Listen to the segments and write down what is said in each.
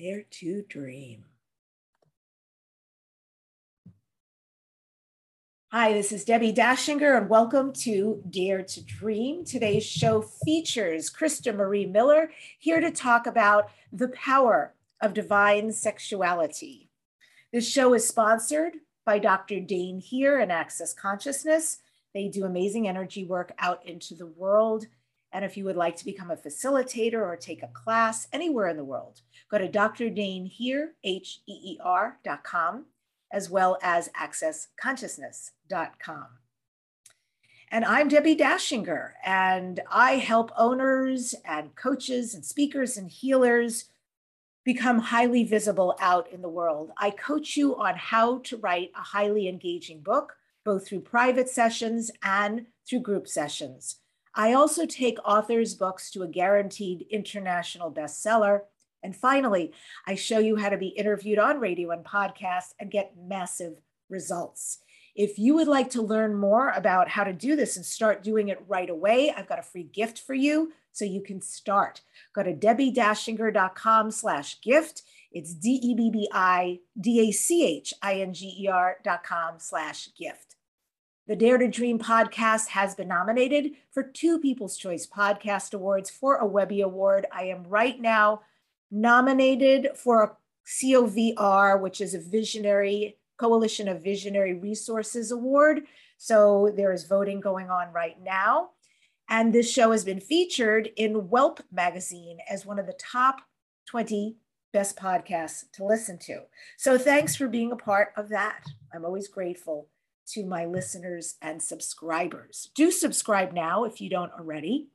Dare to Dream. Hi, this is Debbie Dachinger, and welcome to Dare to Dream. Today's show features Krista Marie Miller here to talk about the power of divine sexuality. This show is sponsored by Dr. Dain Heer and Access Consciousness. They do amazing energy work out into the world. And if you would like to become a facilitator or take a class anywhere in the world, go to Dr. Dain Heer, H-E-E-R dot com, as well as accessconsciousness.com. And I'm Debbie Dachinger, and I help owners and coaches and speakers and healers become highly visible out in the world. I coach you on how to write a highly engaging book, both through private sessions and through group sessions. I also take authors' books to a guaranteed international bestseller. And finally, I show you how to be interviewed on radio and podcasts and get massive results. If you would like to learn more about how to do this and start doing it right away, I've got a free gift for you so you can start. Go to debbiedachinger.com slash gift. It's D-E-B-B-I-D-A-C-H-I-N-G-E-R dot com slash gift. The Dare to Dream podcast has been nominated for two People's Choice Podcast Awards for a Webby Award. I am right now nominated for a COVR, which is a visionary Coalition of Visionary Resources Award. So there is voting going on right now. And this show has been featured in Whelp magazine as one of the top 20 best podcasts to listen to. So thanks for being a part of that. I'm always grateful to my listeners and subscribers. Do subscribe now if you don't already.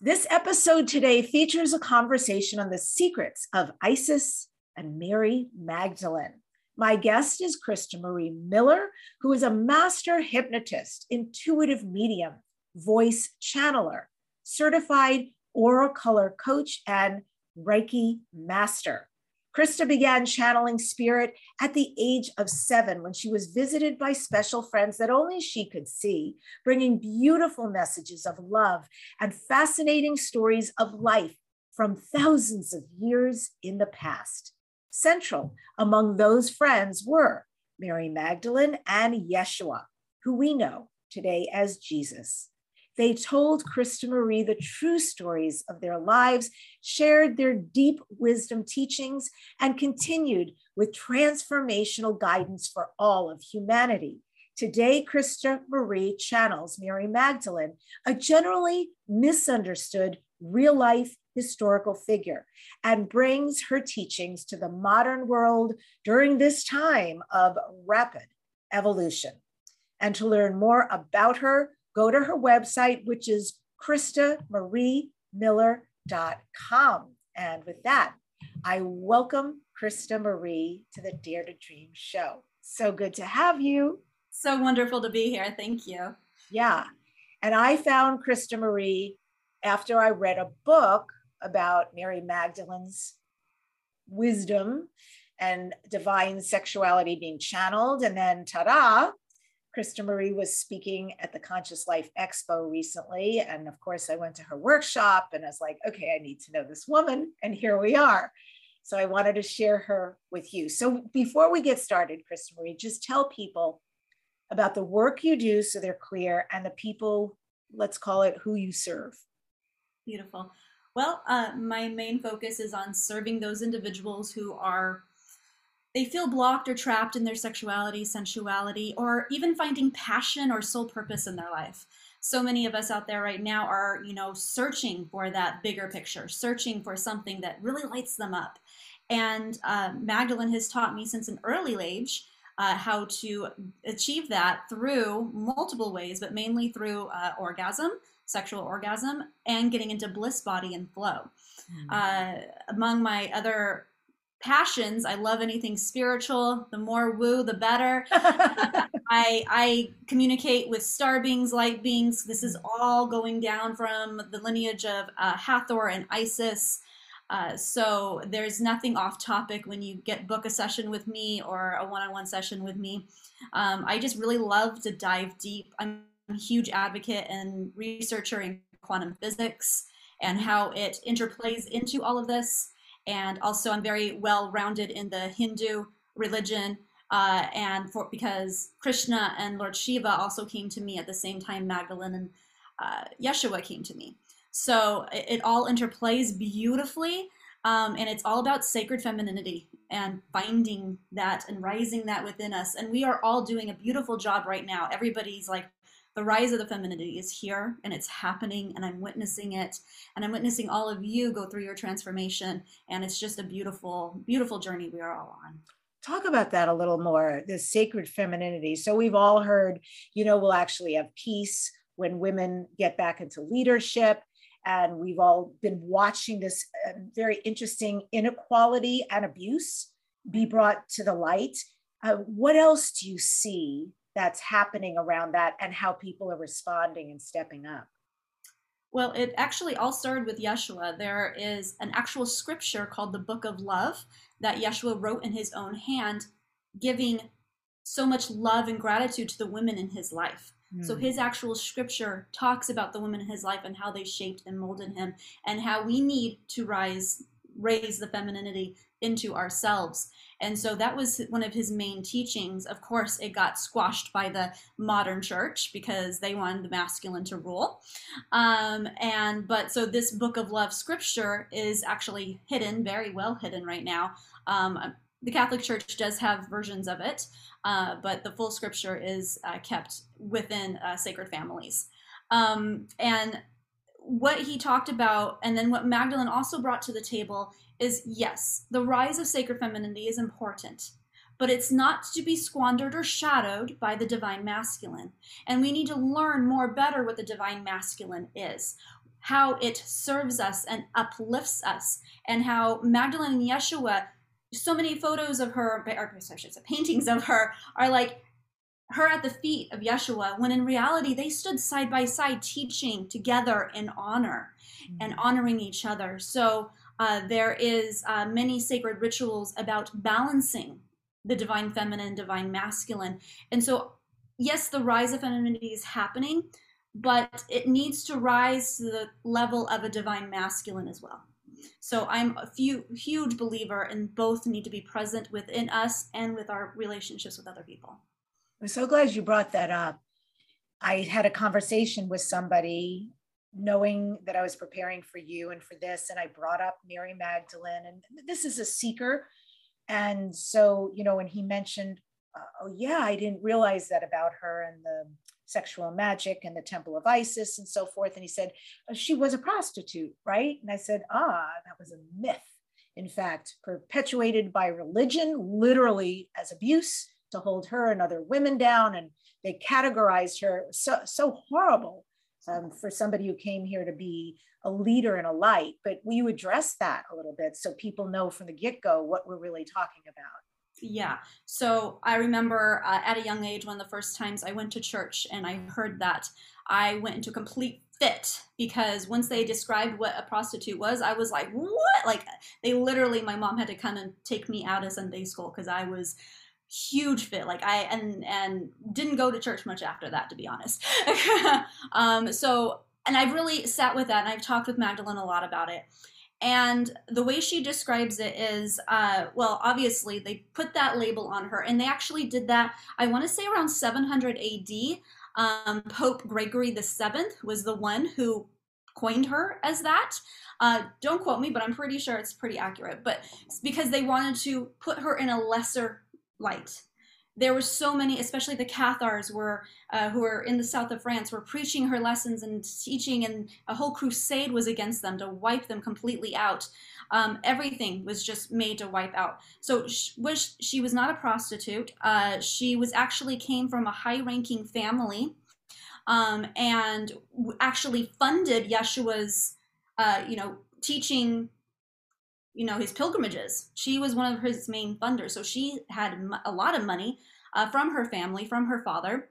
This episode today features a conversation on the secrets of Isis and Mary Magdalene. My guest is Krista Marie Miller, who is a master hypnotist, intuitive medium, voice channeler, certified aura color coach, and Reiki master. Krista began channeling spirit at the age of seven when she was visited by special friends that only she could see, bringing beautiful messages of love and fascinating stories of life from thousands of years in the past. Central among those friends were Mary Magdalene and Yeshua, who we know today as Jesus. They told Krista Marie the true stories of their lives, shared their deep wisdom teachings, and continued with transformational guidance for all of humanity. Today, Krista Marie channels Mary Magdalene, a generally misunderstood real life historical figure, and brings her teachings to the modern world during this time of rapid evolution. And to learn more about her, go to her website, which is KristaMarieMiller.com. And with that, I welcome Krista Marie to the Dare to Dream show. So good to have you. So wonderful to be here. Thank you. Yeah. And I found Krista Marie after I read a book about Mary Magdalene's wisdom and divine sexuality being channeled. And then, ta da, Krista Marie was speaking at the Conscious Life Expo recently. And of course, I went to her workshop and I was like, okay, I need to know this woman. And here we are. So I wanted to share her with you. So before we get started, Krista Marie, just tell people about the work you do so they're clear and the people, let's call it who you serve. Beautiful. Well, uh, my main focus is on serving those individuals who are they feel blocked or trapped in their sexuality, sensuality, or even finding passion or soul purpose in their life. So many of us out there right now are, you know, searching for that bigger picture, searching for something that really lights them up. And uh, Magdalene has taught me since an early age uh, how to achieve that through multiple ways, but mainly through uh, orgasm, sexual orgasm, and getting into bliss body and flow. Mm-hmm. among my other passions. I love anything spiritual. The more woo, the better. I I communicate with star beings, light beings. This is all going down from the lineage of uh, Hathor and Isis. Uh, so there's nothing off topic when you get book a session with me or a one-on-one session with me. Um, I just really love to dive deep. I'm a huge advocate and researcher in quantum physics and how it interplays into all of this and also I'm very well rounded in the Hindu religion. Uh, and for because Krishna and Lord Shiva also came to me at the same time Magdalene and uh, Yeshua came to me. So it, it all interplays beautifully. Um, and it's all about sacred femininity and finding that and rising that within us. And we are all doing a beautiful job right now. Everybody's like, the rise of the femininity is here and it's happening, and I'm witnessing it. And I'm witnessing all of you go through your transformation. And it's just a beautiful, beautiful journey we are all on talk about that a little more the sacred femininity so we've all heard you know we'll actually have peace when women get back into leadership and we've all been watching this uh, very interesting inequality and abuse be brought to the light. Uh, what else do you see that's happening around that and how people are responding and stepping up? Well, it actually all started with Yeshua. There is an actual scripture called the Book of Love that Yeshua wrote in his own hand, giving so much love and gratitude to the women in his life. So hmm. his actual scripture talks about the women in his life and how they shaped and molded him and how we need to rise raise the femininity into ourselves. And so that was one of his main teachings. Of course, it got squashed by the modern church because they wanted the masculine to rule. Um, and but so this book of love scripture is actually hidden, very well hidden right now. Um, the Catholic Church does have versions of it, uh, but the full scripture is uh, kept within uh, sacred families. Um, and what he talked about, and then what Magdalene also brought to the table, is yes, the rise of sacred femininity is important, but it's not to be squandered or shadowed by the divine masculine. And we need to learn more better what the divine masculine is how it serves us and uplifts us, and how Magdalene and Yeshua so many photos of her, or I should say, paintings of her are like her at the feet of Yeshua, when in reality they stood side by side teaching together in honor mm-hmm. and honoring each other. So uh, there is uh, many sacred rituals about balancing the divine feminine, divine masculine, and so yes, the rise of femininity is happening, but it needs to rise to the level of a divine masculine as well. So I'm a few, huge believer in both need to be present within us and with our relationships with other people. I'm so glad you brought that up. I had a conversation with somebody knowing that I was preparing for you and for this, and I brought up Mary Magdalene, and this is a seeker. And so, you know, when he mentioned, uh, oh, yeah, I didn't realize that about her and the sexual magic and the temple of Isis and so forth. And he said, uh, she was a prostitute, right? And I said, ah, that was a myth. In fact, perpetuated by religion, literally as abuse to hold her and other women down. And they categorized her so, so horrible um, for somebody who came here to be a leader and a light. But will you address that a little bit so people know from the get go what we're really talking about? Yeah. So I remember uh, at a young age, one of the first times I went to church and I heard that, I went into complete fit because once they described what a prostitute was, I was like, what? Like, they literally, my mom had to come and take me out of Sunday school because I was huge fit like i and and didn't go to church much after that to be honest um so and i've really sat with that and i've talked with magdalene a lot about it and the way she describes it is, uh, well, obviously they put that label on her, and they actually did that. I want to say around 700 AD. Um, Pope Gregory the Seventh was the one who coined her as that. Uh, don't quote me, but I'm pretty sure it's pretty accurate. But because they wanted to put her in a lesser light there were so many, especially the Cathars, were uh, who were in the south of France, were preaching her lessons and teaching, and a whole crusade was against them to wipe them completely out. Um, everything was just made to wipe out. So she was, she was not a prostitute. Uh, she was actually came from a high-ranking family, um, and actually funded Yeshua's, uh, you know, teaching you know his pilgrimages. She was one of his main funders so she had a lot of money uh, from her family from her father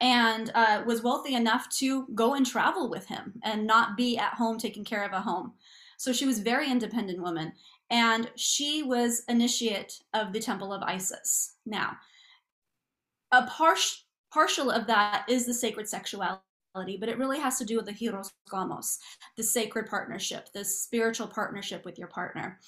and uh, was wealthy enough to go and travel with him and not be at home taking care of a home. So she was very independent woman and she was initiate of the temple of isis. Now a partial partial of that is the sacred sexuality but it really has to do with the hieros gamos, the sacred partnership, the spiritual partnership with your partner.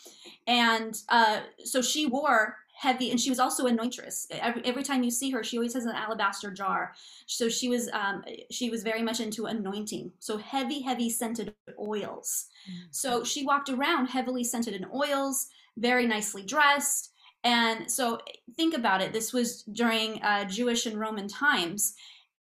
And uh, so she wore heavy, and she was also a anointress. Every, every time you see her, she always has an alabaster jar. So she was um, she was very much into anointing. So heavy, heavy scented oils. Mm-hmm. So she walked around heavily scented in oils, very nicely dressed. And so think about it. This was during uh, Jewish and Roman times.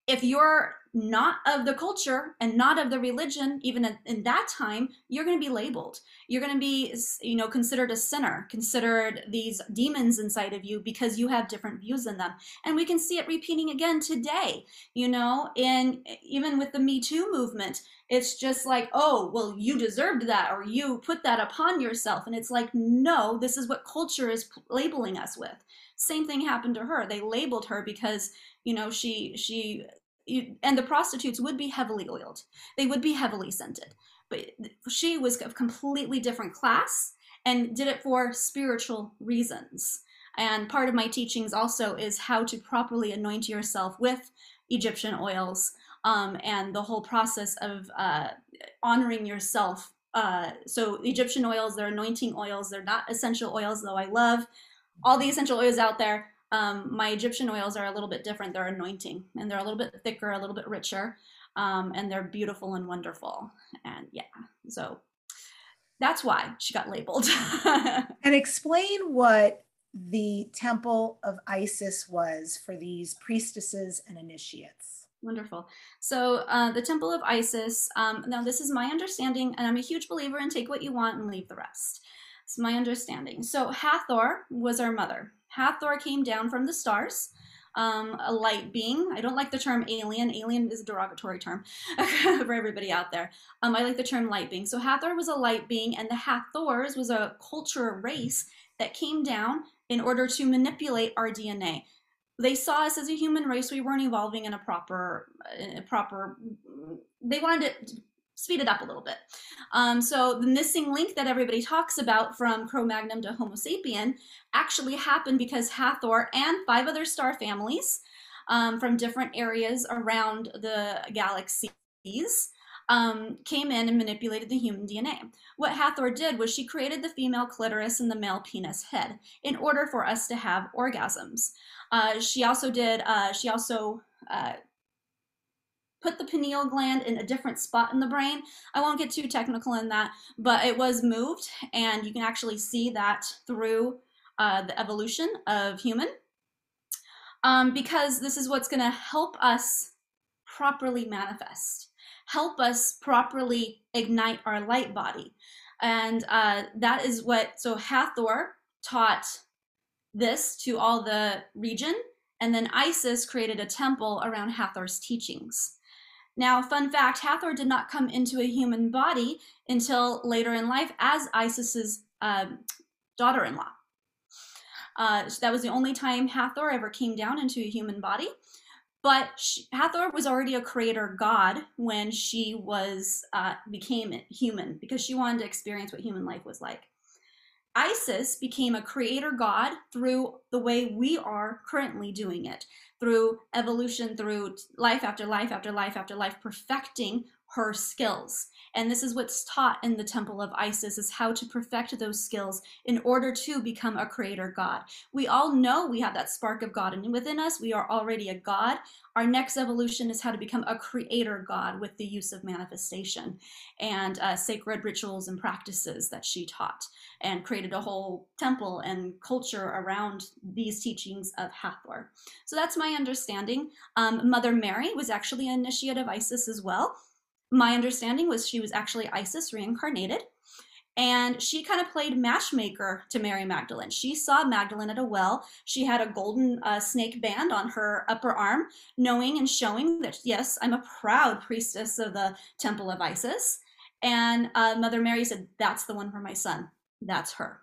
If you're not of the culture and not of the religion even in that time you're going to be labeled. You're going to be you know considered a sinner considered these demons inside of you because you have different views in them. And we can see it repeating again today you know in even with the me too movement it's just like oh well you deserved that or you put that upon yourself. And it's like no this is what culture is labeling us with. Same thing happened to her. They labeled her because you know she she you, and the prostitutes would be heavily oiled. They would be heavily scented. But she was of completely different class and did it for spiritual reasons. And part of my teachings also is how to properly anoint yourself with Egyptian oils um, and the whole process of uh, honoring yourself. Uh, so Egyptian oils, they're anointing oils. They're not essential oils, though I love all the essential oils out there. Um, my Egyptian oils are a little bit different. They're anointing and they're a little bit thicker, a little bit richer, um, and they're beautiful and wonderful. And yeah, so that's why she got labeled. and explain what the temple of Isis was for these priestesses and initiates. Wonderful. So, uh, the temple of Isis, um, now this is my understanding, and I'm a huge believer in take what you want and leave the rest. It's my understanding. So, Hathor was our mother. Hathor came down from the stars, um, a light being. I don't like the term alien. Alien is a derogatory term for everybody out there. Um, I like the term light being. So Hathor was a light being, and the Hathors was a culture race that came down in order to manipulate our DNA. They saw us as a human race. We weren't evolving in a proper, a proper. They wanted to speed it up a little bit. Um, so the missing link that everybody talks about from Cro-Magnon to Homo sapien actually happened because Hathor and five other star families um, from different areas around the galaxies um, came in and manipulated the human DNA. What Hathor did was she created the female clitoris and the male penis head in order for us to have orgasms. Uh, she also did, uh, she also uh, put the pineal gland in a different spot in the brain. I won't get too technical in that, but it was moved, and you can actually see that through uh, the evolution of human. Um, because this is what's going to help us properly manifest, help us properly ignite our light body. And uh, that is what, so Hathor taught this to all the region, and then Isis created a temple around Hathor's teachings. Now, fun fact Hathor did not come into a human body until later in life as Isis's um, daughter in law. Uh, that was the only time Hathor ever came down into a human body. But she, Hathor was already a creator god when she was uh, became human because she wanted to experience what human life was like. Isis became a creator god through the way we are currently doing it, through evolution, through life after life after life after life, perfecting her skills. And this is what's taught in the temple of Isis is how to perfect those skills in order to become a creator god. We all know we have that spark of God and within us. We are already a god. Our next evolution is how to become a creator god with the use of manifestation and uh, sacred rituals and practices that she taught and created a whole temple and culture around these teachings of Hathor. So that's my understanding. Um, Mother Mary was actually an initiate of Isis as well my understanding was she was actually Isis reincarnated. And she kind of played matchmaker to Mary Magdalene. She saw Magdalene at a well. She had a golden uh, snake band on her upper arm, knowing and showing that, yes, I'm a proud priestess of the Temple of Isis. And uh, Mother Mary said, That's the one for my son. That's her.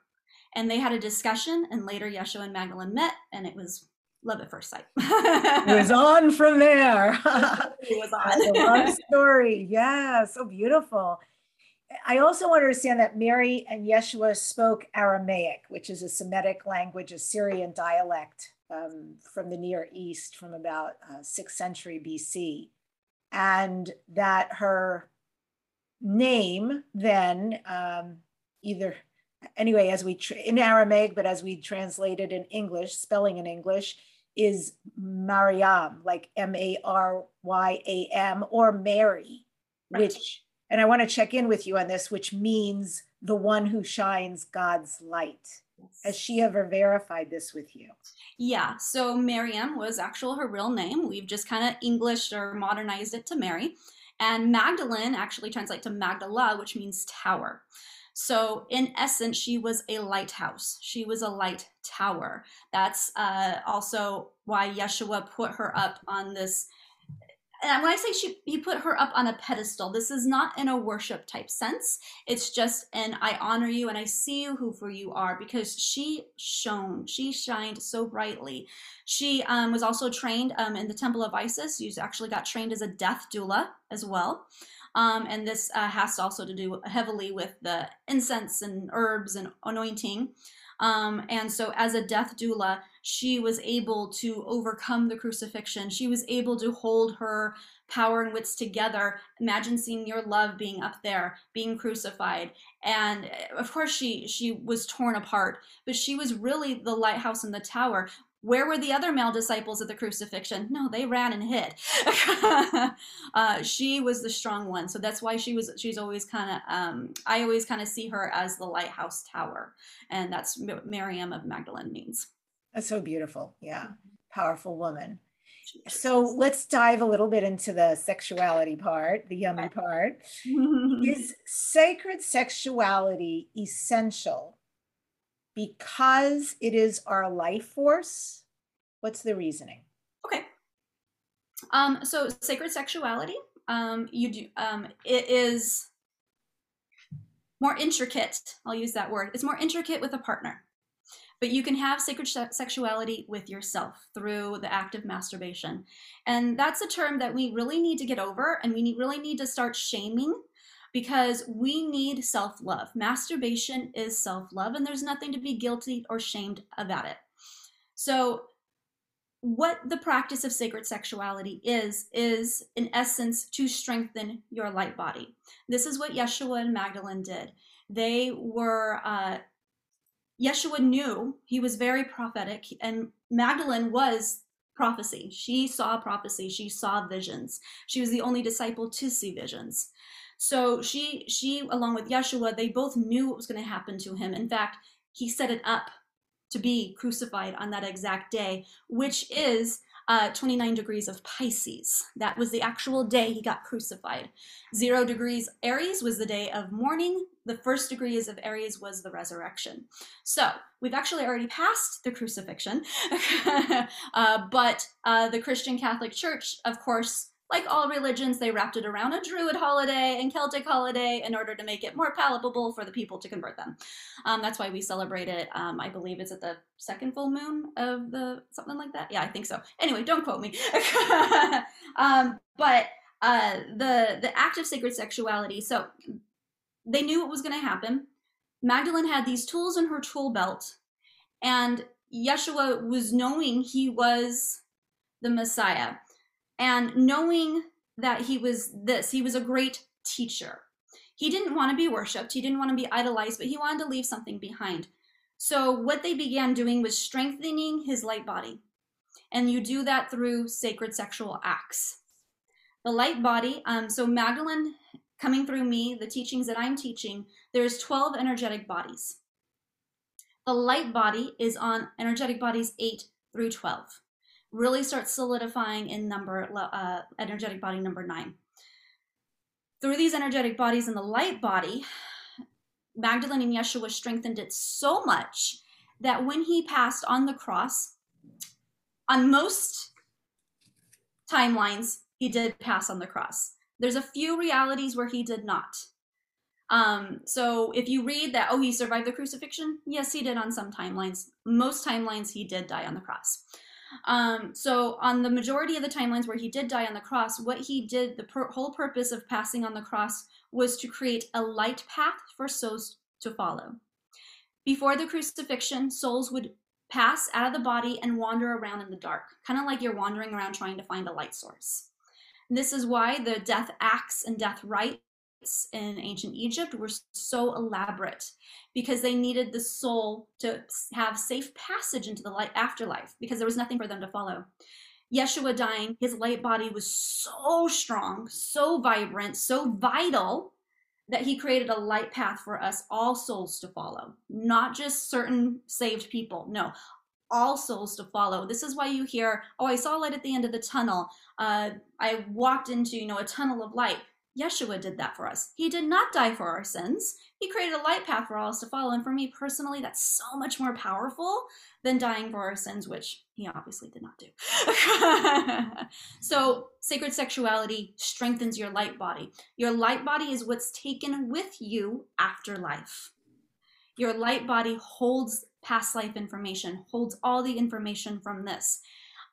And they had a discussion, and later Yeshua and Magdalene met, and it was love at first sight. it was on from there. it was on. love story. Yeah, so beautiful. I also want to understand that Mary and Yeshua spoke Aramaic, which is a Semitic language, a Syrian dialect um, from the Near East from about uh, 6th century BC. and that her name then um, either anyway as we in aramaic but as we translated in english spelling in english is mariam like m-a-r-y-a-m or mary which and i want to check in with you on this which means the one who shines god's light has she ever verified this with you? Yeah, so Miriam was actual her real name. We've just kind of Englished or modernized it to Mary. And Magdalene actually translates to Magdala, which means tower. So, in essence, she was a lighthouse. She was a light tower. That's uh, also why Yeshua put her up on this and when I say she, he put her up on a pedestal, this is not in a worship type sense. It's just an I honor you and I see you who for you are because she shone, she shined so brightly. She um, was also trained um, in the Temple of Isis. She actually got trained as a death doula as well. Um, and this uh, has also to do heavily with the incense and herbs and anointing. Um, and so, as a death doula, she was able to overcome the crucifixion. She was able to hold her power and wits together. Imagine seeing your love being up there, being crucified. And eh, of course, she she was torn apart, but she was really the lighthouse in the tower. Where were the other male disciples at the crucifixion? No, they ran and hid. uh, she was the strong one, so that's why she was. She's always kind of. Um, I always kind of see her as the lighthouse tower, and that's what Miriam of Magdalene means. That's so beautiful. Yeah, powerful woman. So let's dive a little bit into the sexuality part, the yummy part. Is sacred sexuality essential because it is our life force? What's the reasoning? Okay. Um, so sacred sexuality, um, you do um, it is more intricate. I'll use that word. It's more intricate with a partner. But you can have sacred sexuality with yourself through the act of masturbation. And that's a term that we really need to get over and we really need to start shaming because we need self love. Masturbation is self love, and there's nothing to be guilty or shamed about it. So, what the practice of sacred sexuality is, is in essence to strengthen your light body. This is what Yeshua and Magdalene did. They were, uh, Yeshua knew he was very prophetic, and Magdalene was prophecy. She saw prophecy, she saw visions. She was the only disciple to see visions. So she she along with Yeshua, they both knew what was going to happen to him. In fact, he set it up to be crucified on that exact day, which is uh, 29 degrees of Pisces. That was the actual day he got crucified. Zero degrees Aries was the day of mourning. The first degrees of Aries was the resurrection. So we've actually already passed the crucifixion, uh, but uh, the Christian Catholic Church, of course, like all religions, they wrapped it around a Druid holiday and Celtic holiday in order to make it more palatable for the people to convert them. Um, that's why we celebrate it. Um, I believe it's at the second full moon of the something like that. Yeah, I think so. Anyway, don't quote me. um, but uh, the the act of sacred sexuality. So they knew what was going to happen. Magdalene had these tools in her tool belt, and Yeshua was knowing he was the Messiah and knowing that he was this, he was a great teacher. He didn't want to be worshiped, he didn't want to be idolized, but he wanted to leave something behind. So, what they began doing was strengthening his light body. And you do that through sacred sexual acts. The light body, um, so Magdalene coming through me, the teachings that I'm teaching, there's 12 energetic bodies. The light body is on energetic bodies 8 through 12 really starts solidifying in number uh, energetic body number nine. Through these energetic bodies in the light body, Magdalene and Yeshua strengthened it so much that when he passed on the cross, on most timelines, he did pass on the cross. There's a few realities where he did not. Um, so if you read that, oh, he survived the crucifixion, yes, he did on some timelines. Most timelines, he did die on the cross. Um, so, on the majority of the timelines where he did die on the cross, what he did, the per- whole purpose of passing on the cross was to create a light path for souls to follow. Before the crucifixion, souls would pass out of the body and wander around in the dark, kind of like you're wandering around trying to find a light source. This is why the death acts and death rites in ancient Egypt were so elaborate because they needed the soul to have safe passage into the light afterlife because there was nothing for them to follow. Yeshua dying, his light body was so strong, so vibrant, so vital that he created a light path for us all souls to follow, not just certain saved people. No, all souls to follow. This is why you hear, "Oh, I saw light at the end of the tunnel. Uh, I walked into, you know, a tunnel of light." Yeshua did that for us. He did not die for our sins. He created a light path for all us to follow. And for me personally, that's so much more powerful than dying for our sins, which he obviously did not do. so, sacred sexuality strengthens your light body. Your light body is what's taken with you after life. Your light body holds past life information, holds all the information from this.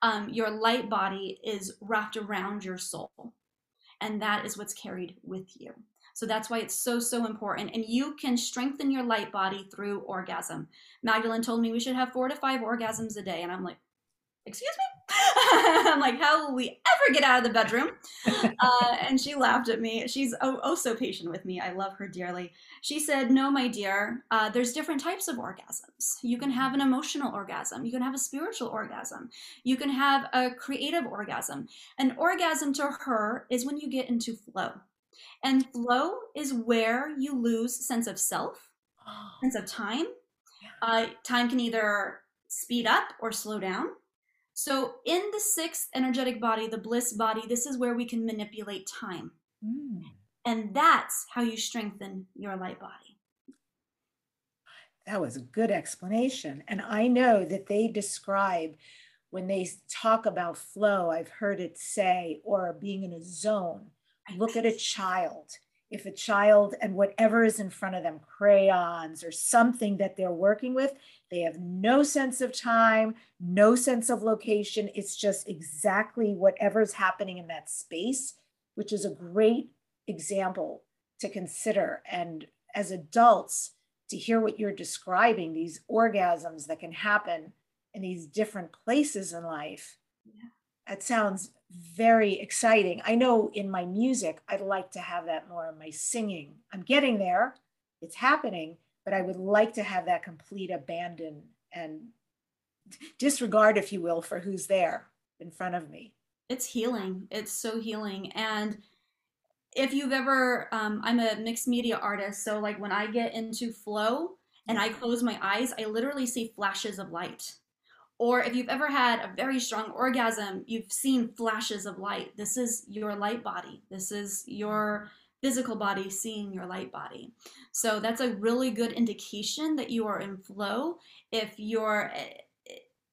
Um, your light body is wrapped around your soul, and that is what's carried with you. So that's why it's so, so important. And you can strengthen your light body through orgasm. Magdalene told me we should have four to five orgasms a day. And I'm like, excuse me? I'm like, how will we ever get out of the bedroom? Uh, and she laughed at me. She's oh, oh, so patient with me. I love her dearly. She said, no, my dear, uh, there's different types of orgasms. You can have an emotional orgasm. You can have a spiritual orgasm. You can have a creative orgasm. An orgasm to her is when you get into flow. And flow is where you lose sense of self, sense of time. Uh, time can either speed up or slow down. So, in the sixth energetic body, the bliss body, this is where we can manipulate time. Mm. And that's how you strengthen your light body. That was a good explanation. And I know that they describe when they talk about flow, I've heard it say, or being in a zone, look at a child. If a child and whatever is in front of them, crayons or something that they're working with, they have no sense of time, no sense of location. It's just exactly whatever's happening in that space, which is a great example to consider. And as adults, to hear what you're describing, these orgasms that can happen in these different places in life, yeah. that sounds very exciting. I know in my music, I'd like to have that more in my singing. I'm getting there, it's happening, but I would like to have that complete abandon and disregard, if you will, for who's there in front of me. It's healing. It's so healing. And if you've ever, um, I'm a mixed media artist. So, like, when I get into flow and I close my eyes, I literally see flashes of light. Or if you've ever had a very strong orgasm, you've seen flashes of light. This is your light body. This is your physical body seeing your light body. So that's a really good indication that you are in flow. If you're,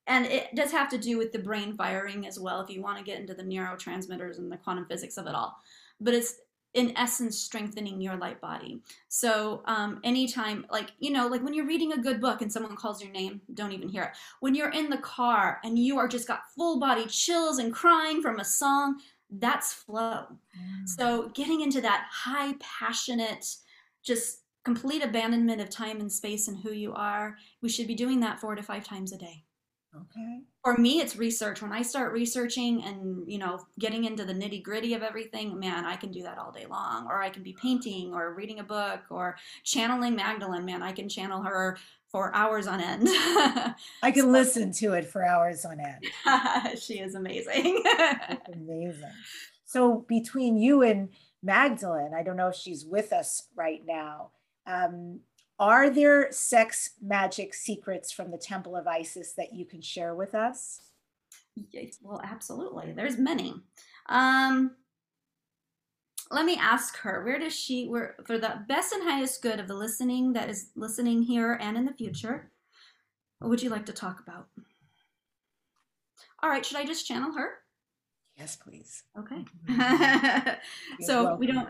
and it does have to do with the brain firing as well, if you want to get into the neurotransmitters and the quantum physics of it all. But it's in essence strengthening your light body. So um, anytime, like you know, like when you're reading a good book and someone calls your name, don't even hear it. When you're in the car and you are just got full body chills and crying from a song, that's flow. Mm. So getting into that high passionate, just complete abandonment of time and space and who you are, we should be doing that four to five times a day. Okay. For me, it's research. When I start researching and you know getting into the nitty gritty of everything, man, I can do that all day long. Or I can be painting, or reading a book, or channeling Magdalene. Man, I can channel her for hours on end. I can so, listen to it for hours on end. she is amazing. amazing. So between you and Magdalene, I don't know if she's with us right now. Um, are there sex magic secrets from the Temple of Isis that you can share with us? Yes, well, absolutely. There's many. Um, let me ask her where does she where for the best and highest good of the listening that is listening here and in the future what would you like to talk about? All right should i just channel her? Yes please. Okay. So we don't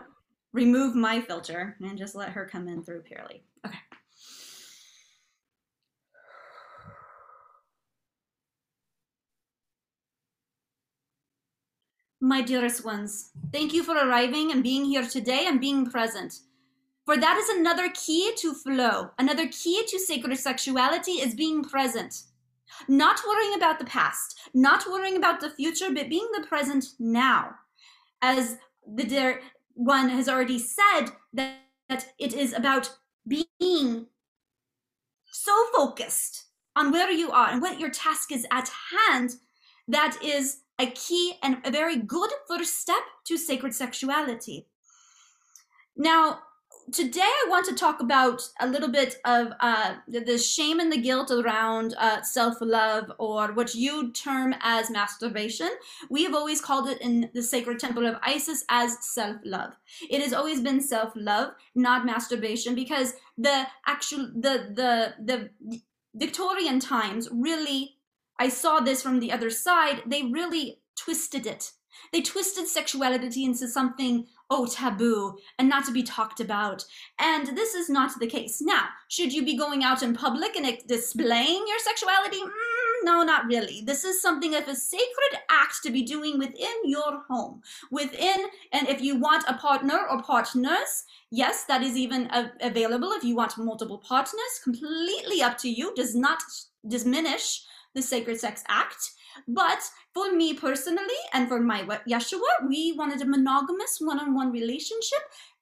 remove my filter and just let her come in through purely okay My dearest ones, thank you for arriving and being here today and being present. For that is another key to flow. Another key to sacred sexuality is being present. Not worrying about the past, not worrying about the future, but being the present now. as the there one has already said that, that it is about being so focused on where you are and what your task is at hand that is a key and a very good first step to sacred sexuality. Now, today I want to talk about a little bit of uh, the, the, shame and the guilt around uh, self love, or what you term as masturbation. We have always called it in the sacred temple of Isis as self love. It has always been self love, not masturbation, because the actual the the the Victorian times really. I saw this from the other side. They really twisted it. They twisted sexuality into something oh, taboo and not to be talked about. And this is not the case. Now, should you be going out in public and displaying your sexuality? Mm, no, not really. This is something of a sacred act to be doing within your home. Within, and if you want a partner or partners, yes, that is even available. If you want multiple partners, completely up to you, does not diminish the sacred sex act. But for me personally and for my Yeshua, we wanted a monogamous one on one relationship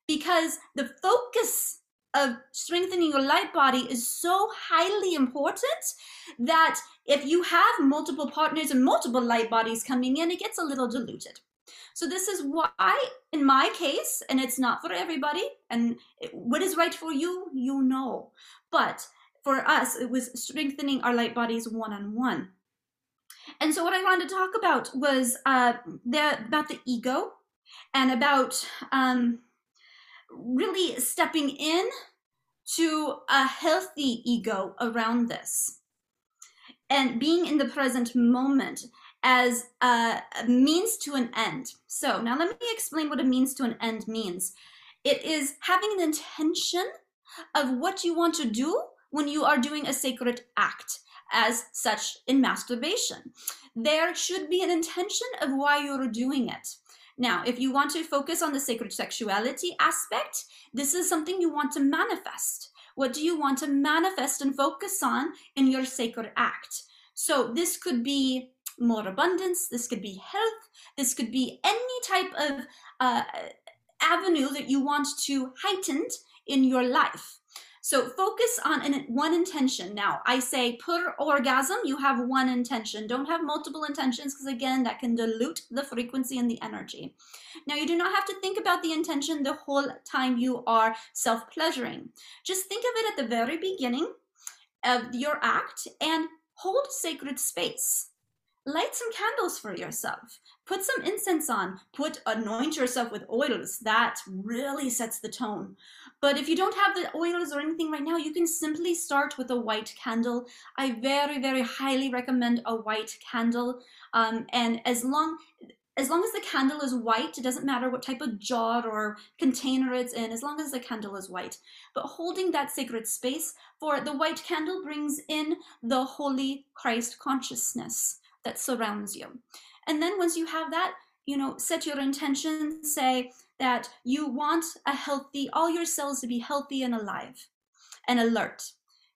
because the focus of strengthening your light body is so highly important that if you have multiple partners and multiple light bodies coming in, it gets a little diluted. So, this is why, in my case, and it's not for everybody, and what is right for you, you know. But for us, it was strengthening our light bodies one on one. And so what I wanted to talk about was uh, the about the ego and about um, really stepping in to a healthy ego around this and being in the present moment as a means to an end. So now let me explain what a means to an end means. It is having an intention of what you want to do when you are doing a sacred act as such in masturbation. There should be an intention of why you're doing it. Now, if you want to focus on the sacred sexuality aspect, this is something you want to manifest. What do you want to manifest and focus on in your sacred act? So, this could be more abundance, this could be health, this could be any type of uh, avenue that you want to heighten in your life. So focus on an, one intention. Now, I say per orgasm, you have one intention. Don't have multiple intentions because, again, that can dilute the frequency and the energy. Now, you do not have to think about the intention the whole time you are self pleasuring. Just think of it at the very beginning of your act and hold sacred space light some candles for yourself. Put some incense on. Put anoint yourself with oils. That really sets the tone. But if you don't have the oils or anything right now you can simply start with a white candle. I very very highly recommend a white candle. Um, and as long as long as the candle is white, it doesn't matter what type of jar or container it's in, as long as the candle is white. But holding that sacred space, for the white candle brings in the holy Christ consciousness that surrounds you. And then once you have that, you know, set your intention, say that you want a healthy, all your cells to be healthy and alive and alert.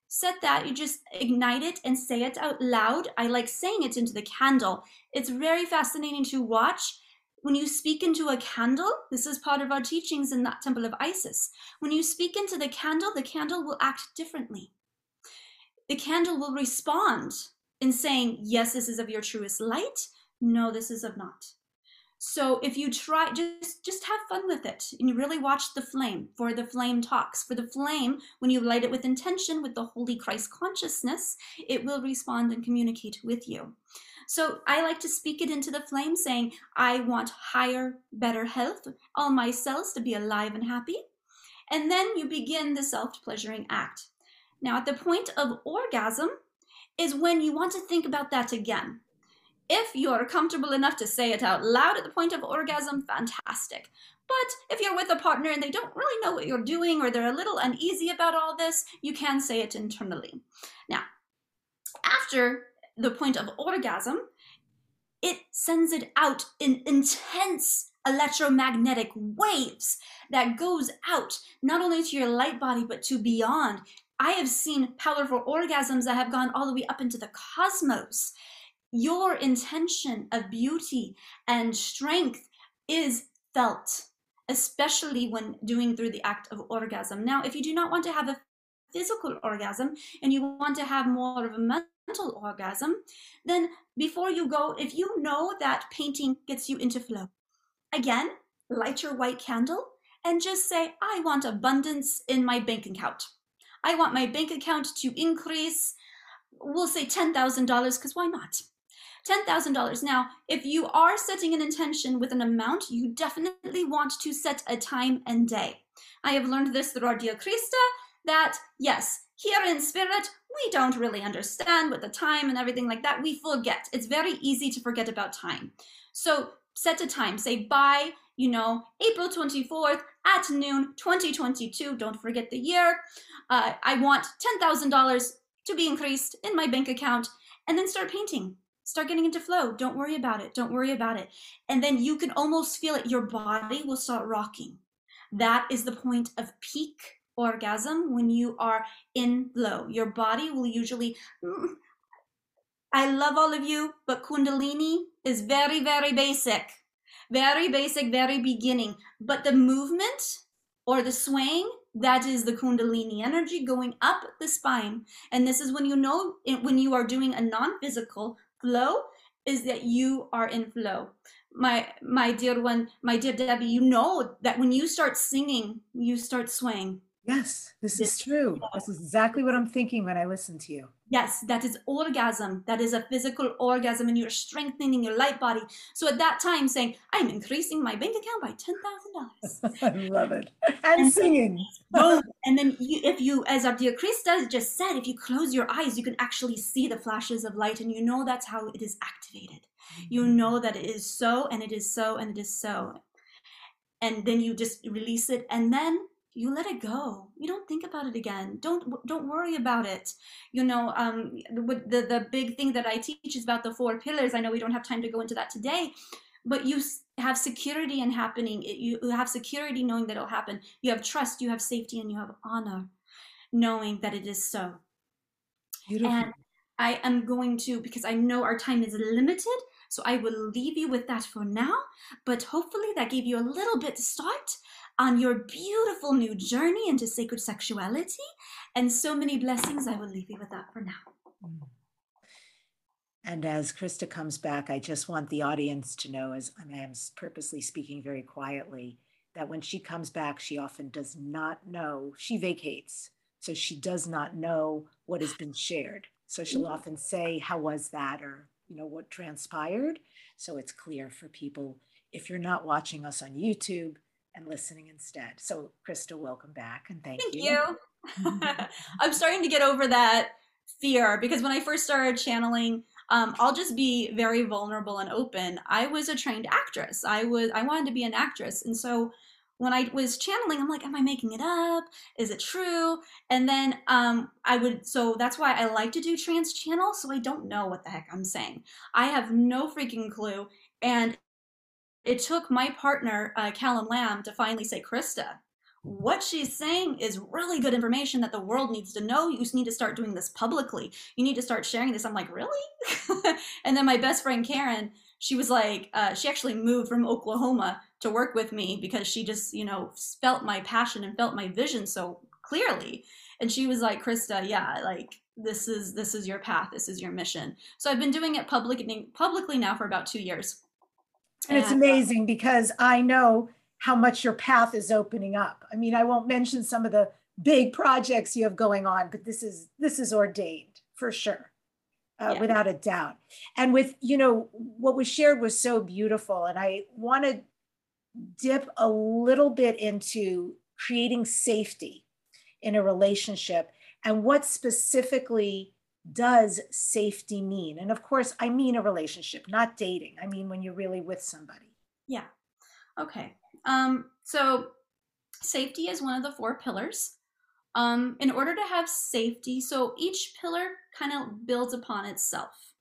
Set that, you just ignite it and say it out loud. I like saying it into the candle. It's very fascinating to watch. When you speak into a candle, this is part of our teachings in that temple of Isis. When you speak into the candle, the candle will act differently. The candle will respond in saying, yes, this is of your truest light. No, this is of not. So if you try, just just have fun with it, and you really watch the flame. For the flame talks. For the flame, when you light it with intention, with the Holy Christ consciousness, it will respond and communicate with you. So I like to speak it into the flame, saying, I want higher, better health, all my cells to be alive and happy. And then you begin the self pleasuring act. Now, at the point of orgasm, is when you want to think about that again. If you're comfortable enough to say it out loud at the point of orgasm, fantastic. But if you're with a partner and they don't really know what you're doing or they're a little uneasy about all this, you can say it internally. Now, after the point of orgasm, it sends it out in intense electromagnetic waves that goes out not only to your light body but to beyond I have seen powerful orgasms that have gone all the way up into the cosmos. Your intention of beauty and strength is felt, especially when doing through the act of orgasm. Now, if you do not want to have a physical orgasm and you want to have more of a mental orgasm, then before you go, if you know that painting gets you into flow, again, light your white candle and just say, I want abundance in my bank account. I want my bank account to increase, we'll say $10,000, because why not? $10,000. Now, if you are setting an intention with an amount, you definitely want to set a time and day. I have learned this through our dear Krista that, yes, here in spirit, we don't really understand with the time and everything like that. We forget. It's very easy to forget about time. So set a time. Say by, you know, April 24th at noon 2022. Don't forget the year. Uh, I want $10,000 to be increased in my bank account and then start painting. Start getting into flow. Don't worry about it. Don't worry about it. And then you can almost feel it. Your body will start rocking. That is the point of peak orgasm when you are in flow. Your body will usually. I love all of you, but Kundalini is very, very basic. Very basic, very beginning. But the movement or the swaying, that is the Kundalini energy going up the spine. And this is when you know, when you are doing a non physical flow, is that you are in flow my my dear one my dear debbie you know that when you start singing you start swaying Yes, this is true. This is exactly what I'm thinking when I listen to you. Yes, that is orgasm. That is a physical orgasm, and you're strengthening your light body. So at that time, saying, I'm increasing my bank account by $10,000. I love it. And, and singing. Boom. and then, you, if you, as our dear Krista just said, if you close your eyes, you can actually see the flashes of light, and you know that's how it is activated. You mm-hmm. know that it is so, and it is so, and it is so. And then you just release it, and then you let it go. You don't think about it again. Don't don't worry about it. You know um the, the the big thing that i teach is about the four pillars. I know we don't have time to go into that today but you have security in happening. You have security knowing that it'll happen. You have trust you have safety and you have honor knowing that it is so. Beautiful. and i am going to because i know our time is limited so i will leave you with that for now but hopefully that gave you a little bit to start on your beautiful new journey into sacred sexuality and so many blessings. I will leave you with that for now. Mm. And as Krista comes back, I just want the audience to know, as I am purposely speaking very quietly, that when she comes back, she often does not know, she vacates. So she does not know what has been shared. So she'll mm. often say, How was that? or, you know, what transpired. So it's clear for people. If you're not watching us on YouTube, and listening instead. So, Krista, welcome back and thank, thank you. you. I'm starting to get over that fear because when I first started channeling, um, I'll just be very vulnerable and open. I was a trained actress. I was I wanted to be an actress, and so when I was channeling, I'm like, am I making it up? Is it true? And then um, I would, so that's why I like to do trance channel. So I don't know what the heck I'm saying. I have no freaking clue. And it took my partner, uh, Callum Lamb, to finally say, Krista, what she's saying is really good information that the world needs to know. You need to start doing this publicly. You need to start sharing this. I'm like, really? and then my best friend Karen, she was like, uh, she actually moved from Oklahoma to work with me because she just, you know, felt my passion and felt my vision so clearly. And she was like, Krista, yeah, like this is this is your path. This is your mission. So I've been doing it public, publicly now for about two years. And it's amazing because I know how much your path is opening up. I mean, I won't mention some of the big projects you have going on, but this is this is ordained for sure. Uh, yeah. without a doubt. And with, you know, what was shared was so beautiful. And I want to dip a little bit into creating safety in a relationship and what specifically does safety mean? And of course, I mean a relationship, not dating. I mean when you're really with somebody. Yeah. Okay. Um, so safety is one of the four pillars. Um, in order to have safety, so each pillar kind of builds upon itself.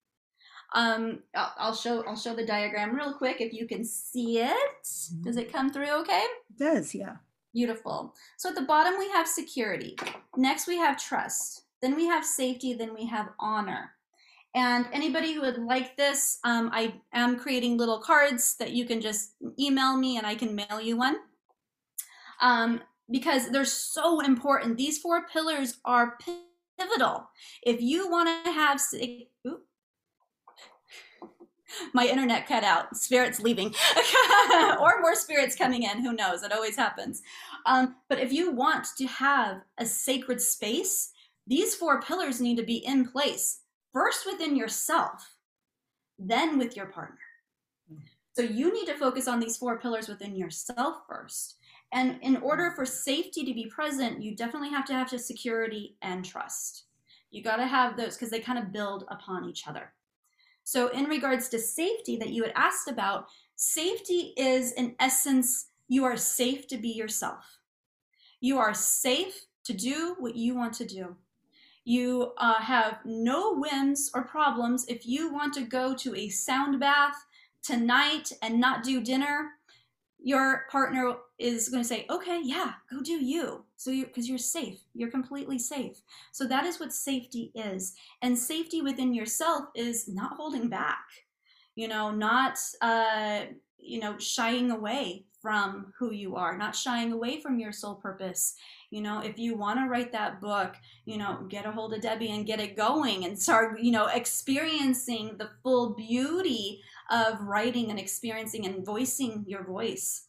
Um, I'll, I'll, show I'll show the diagram real quick if you can see it. Mm-hmm. Does it come through okay? It does, yeah. Beautiful. So at the bottom we have security. Next we have trust. Then we have safety, then we have honor. And anybody who would like this, um, I am creating little cards that you can just email me and I can mail you one. Um, because they're so important. These four pillars are pivotal. If you want to have, ooh, my internet cut out, spirits leaving, or more spirits coming in. Who knows? It always happens. Um, but if you want to have a sacred space, these four pillars need to be in place first within yourself, then with your partner. So you need to focus on these four pillars within yourself first. And in order for safety to be present, you definitely have to have to security and trust. You got to have those because they kind of build upon each other. So, in regards to safety that you had asked about, safety is in essence, you are safe to be yourself. You are safe to do what you want to do. You uh, have no whims or problems if you want to go to a sound bath tonight and not do dinner. Your partner is going to say, "Okay, yeah, go do you." So you because you're safe. You're completely safe. So that is what safety is. And safety within yourself is not holding back. You know, not uh, you know, shying away from who you are, not shying away from your soul purpose you know, if you want to write that book, you know, get a hold of Debbie and get it going and start, you know, experiencing the full beauty of writing and experiencing and voicing your voice.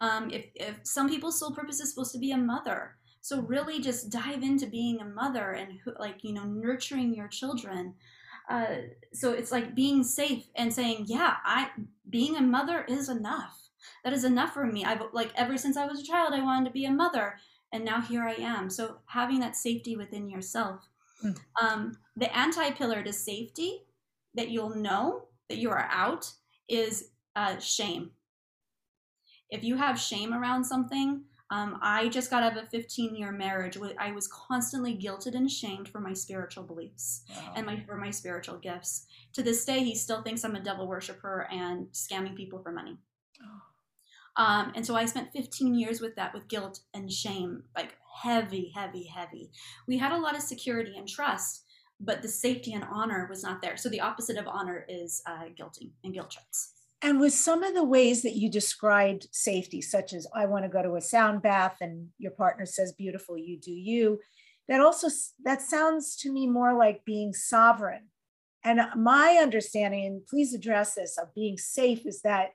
Um, if, if some people's sole purpose is supposed to be a mother, so really just dive into being a mother and like, you know, nurturing your children. Uh, so it's like being safe and saying, yeah, I being a mother is enough. That is enough for me. I've like ever since I was a child, I wanted to be a mother and now here I am. So having that safety within yourself. Mm. Um, the anti pillar to safety that you'll know that you are out is uh, shame. If you have shame around something, um, I just got out of a 15 year marriage. I was constantly guilted and shamed for my spiritual beliefs wow. and my for my spiritual gifts. To this day, he still thinks I'm a devil worshiper and scamming people for money. Oh. Um, and so I spent 15 years with that, with guilt and shame, like heavy, heavy, heavy. We had a lot of security and trust, but the safety and honor was not there. So the opposite of honor is uh, guilting and guilt trips. And with some of the ways that you described safety, such as I want to go to a sound bath and your partner says, beautiful, you do you, that also, that sounds to me more like being sovereign. And my understanding, and please address this, of being safe is that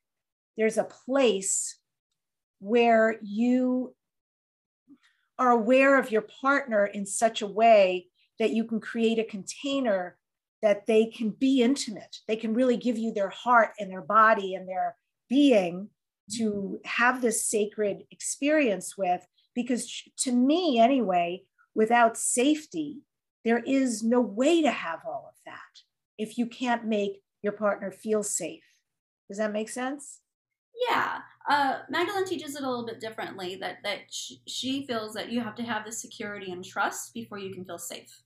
there's a place where you are aware of your partner in such a way that you can create a container that they can be intimate. They can really give you their heart and their body and their being to have this sacred experience with. Because to me, anyway, without safety, there is no way to have all of that if you can't make your partner feel safe. Does that make sense? Yeah, uh, Magdalene teaches it a little bit differently. That that she, feels that you have to have the security and trust before you can feel safe.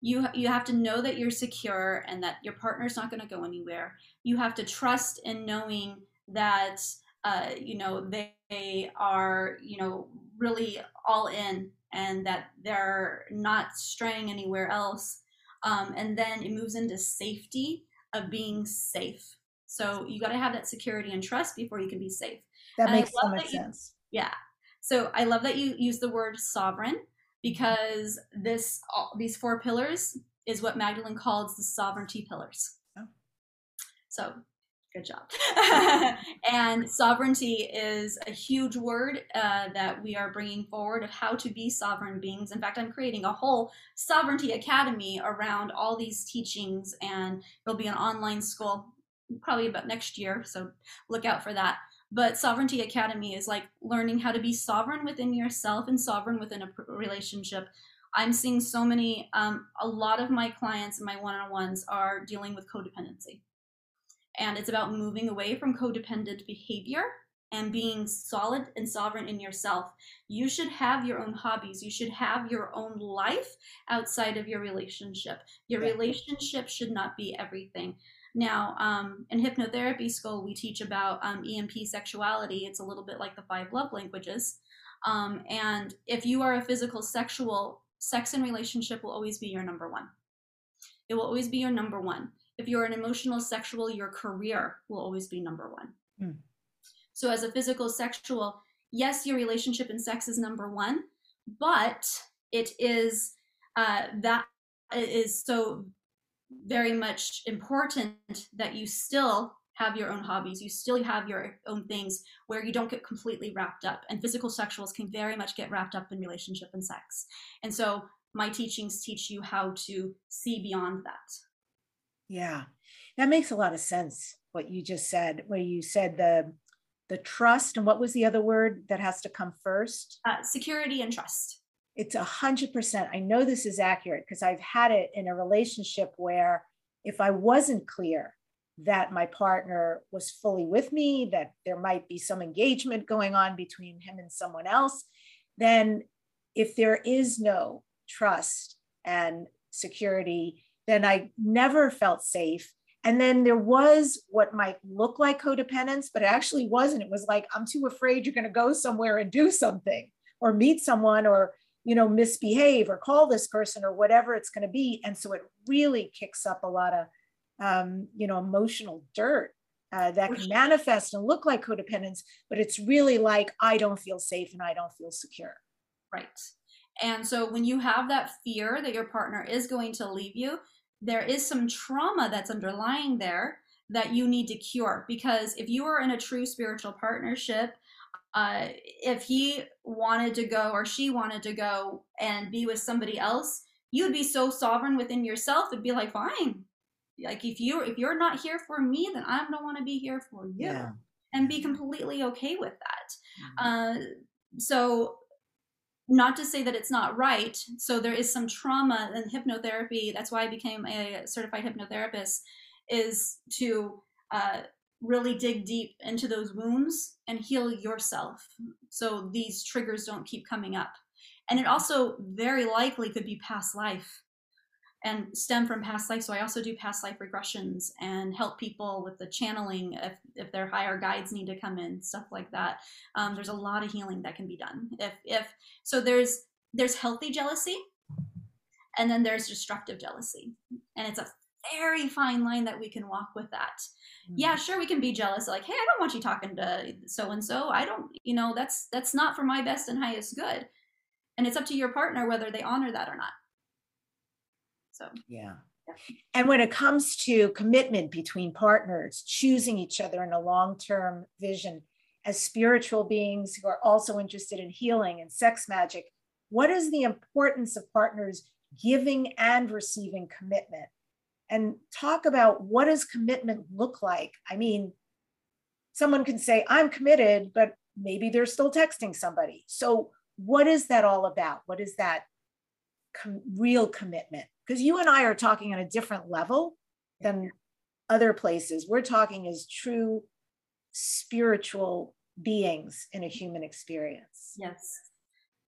You you have to know that you're secure and that your partner's not going to go anywhere. You have to trust in knowing that uh, you know they are you know really all in and that they're not straying anywhere else. Um, and then it moves into safety of being safe so you got to have that security and trust before you can be safe. That and makes so much sense. yeah. So I love that you use the word sovereign because this all, these four pillars is what Magdalene calls the sovereignty pillars. Oh. So good job. and sovereignty is a huge word uh, that we are bringing forward of how to be sovereign beings. In fact, I'm creating a whole sovereignty academy around all these teachings, and it'll be an online school probably about next year, so look out for that. But Sovereignty Academy is like learning how to be sovereign within yourself and sovereign within a relationship. I'm seeing so many, um, a lot of my clients and my one on ones are dealing with codependency. And it's about moving away from codependent behavior and being solid and sovereign in yourself. You should have your own hobbies. You should have your own life outside of your relationship. Your relationship should not be everything. Now, um, in hypnotherapy school, we teach about um, E&P sexuality. It's a little bit like the five love languages. Um, and if you are a physical sexual, sex and relationship will always be your number one. It will always be your number one. If you're an emotional sexual, your career will always be number one. Mm. So, as a physical sexual, yes, your relationship and sex is number one, but it is uh, that is so very much important that you still have your own hobbies you still have your own things where you don't get completely wrapped up and physical sexuals can very much get wrapped up in relationship and sex. And so my teachings teach you how to see beyond that. Yeah that makes a lot of sense what you just said where you said the the trust and what was the other word that has to come first? Uh, security and trust it's a hundred percent i know this is accurate because i've had it in a relationship where if i wasn't clear that my partner was fully with me that there might be some engagement going on between him and someone else then if there is no trust and security then i never felt safe and then there was what might look like codependence, but it actually wasn't. It was like, I'm too afraid you're going to go somewhere and do something or meet someone or, you know, misbehave or call this person or whatever it's going to be. And so it really kicks up a lot of, um, you know, emotional dirt uh, that can manifest and look like codependence, but it's really like, I don't feel safe and I don't feel secure. Right. And so when you have that fear that your partner is going to leave you, there is some trauma that's underlying there that you need to cure because if you are in a true spiritual partnership uh, if he wanted to go or she wanted to go and be with somebody else you would be so sovereign within yourself it'd be like fine like if you if you're not here for me then i don't want to be here for you yeah. and be completely okay with that mm-hmm. uh, so not to say that it's not right. So there is some trauma in hypnotherapy. That's why I became a certified hypnotherapist, is to uh, really dig deep into those wounds and heal yourself so these triggers don't keep coming up. And it also very likely could be past life and stem from past life. So I also do past life regressions and help people with the channeling if, if their higher guides need to come in, stuff like that. Um, there's a lot of healing that can be done. If if so, there's there's healthy jealousy, and then there's destructive jealousy, and it's a very fine line that we can walk with that. Mm-hmm. Yeah, sure, we can be jealous. Like, hey, I don't want you talking to so and so. I don't, you know, that's that's not for my best and highest good. And it's up to your partner whether they honor that or not. So, yeah. And when it comes to commitment between partners, choosing each other in a long term vision, as spiritual beings who are also interested in healing and sex magic, what is the importance of partners giving and receiving commitment? And talk about what does commitment look like? I mean, someone can say, I'm committed, but maybe they're still texting somebody. So, what is that all about? What is that com- real commitment? because you and I are talking on a different level than other places. We're talking as true spiritual beings in a human experience. Yes.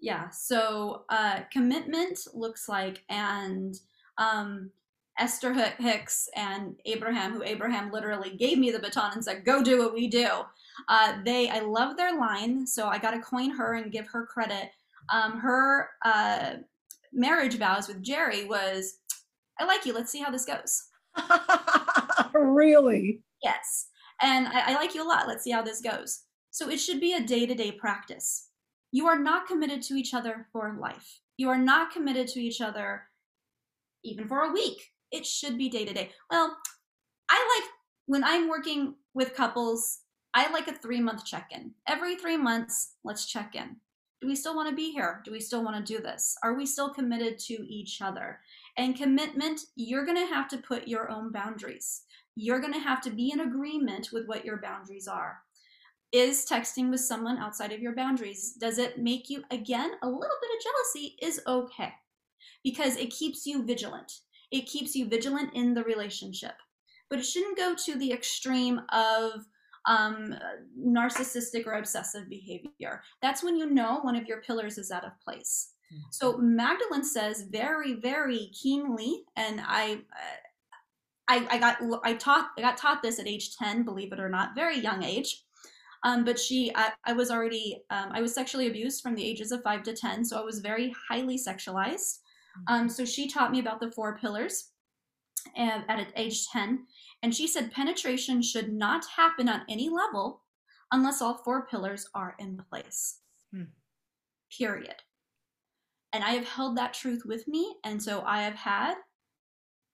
Yeah. So uh, commitment looks like, and um, Esther Hicks and Abraham, who Abraham literally gave me the baton and said, "Go do what we do." Uh, they, I love their line, so I got to coin her and give her credit. Um, her uh, marriage vows with Jerry was, I like you. Let's see how this goes. really? Yes. And I, I like you a lot. Let's see how this goes. So it should be a day to day practice. You are not committed to each other for life. You are not committed to each other even for a week. It should be day to day. Well, I like when I'm working with couples, I like a three month check in. Every three months, let's check in do we still want to be here? Do we still want to do this? Are we still committed to each other? And commitment, you're going to have to put your own boundaries. You're going to have to be in agreement with what your boundaries are. Is texting with someone outside of your boundaries, does it make you, again, a little bit of jealousy is okay because it keeps you vigilant. It keeps you vigilant in the relationship. But it shouldn't go to the extreme of um, narcissistic or obsessive behavior. That's when you know one of your pillars is out of place. Mm-hmm. So Magdalene says very, very keenly, and I, uh, I, I got I taught I got taught this at age ten, believe it or not, very young age. Um, but she, I, I was already, um, I was sexually abused from the ages of five to ten, so I was very highly sexualized. Mm-hmm. Um, so she taught me about the four pillars, at, at age 10. And she said penetration should not happen on any level unless all four pillars are in place. Hmm. Period. And I have held that truth with me. And so I have had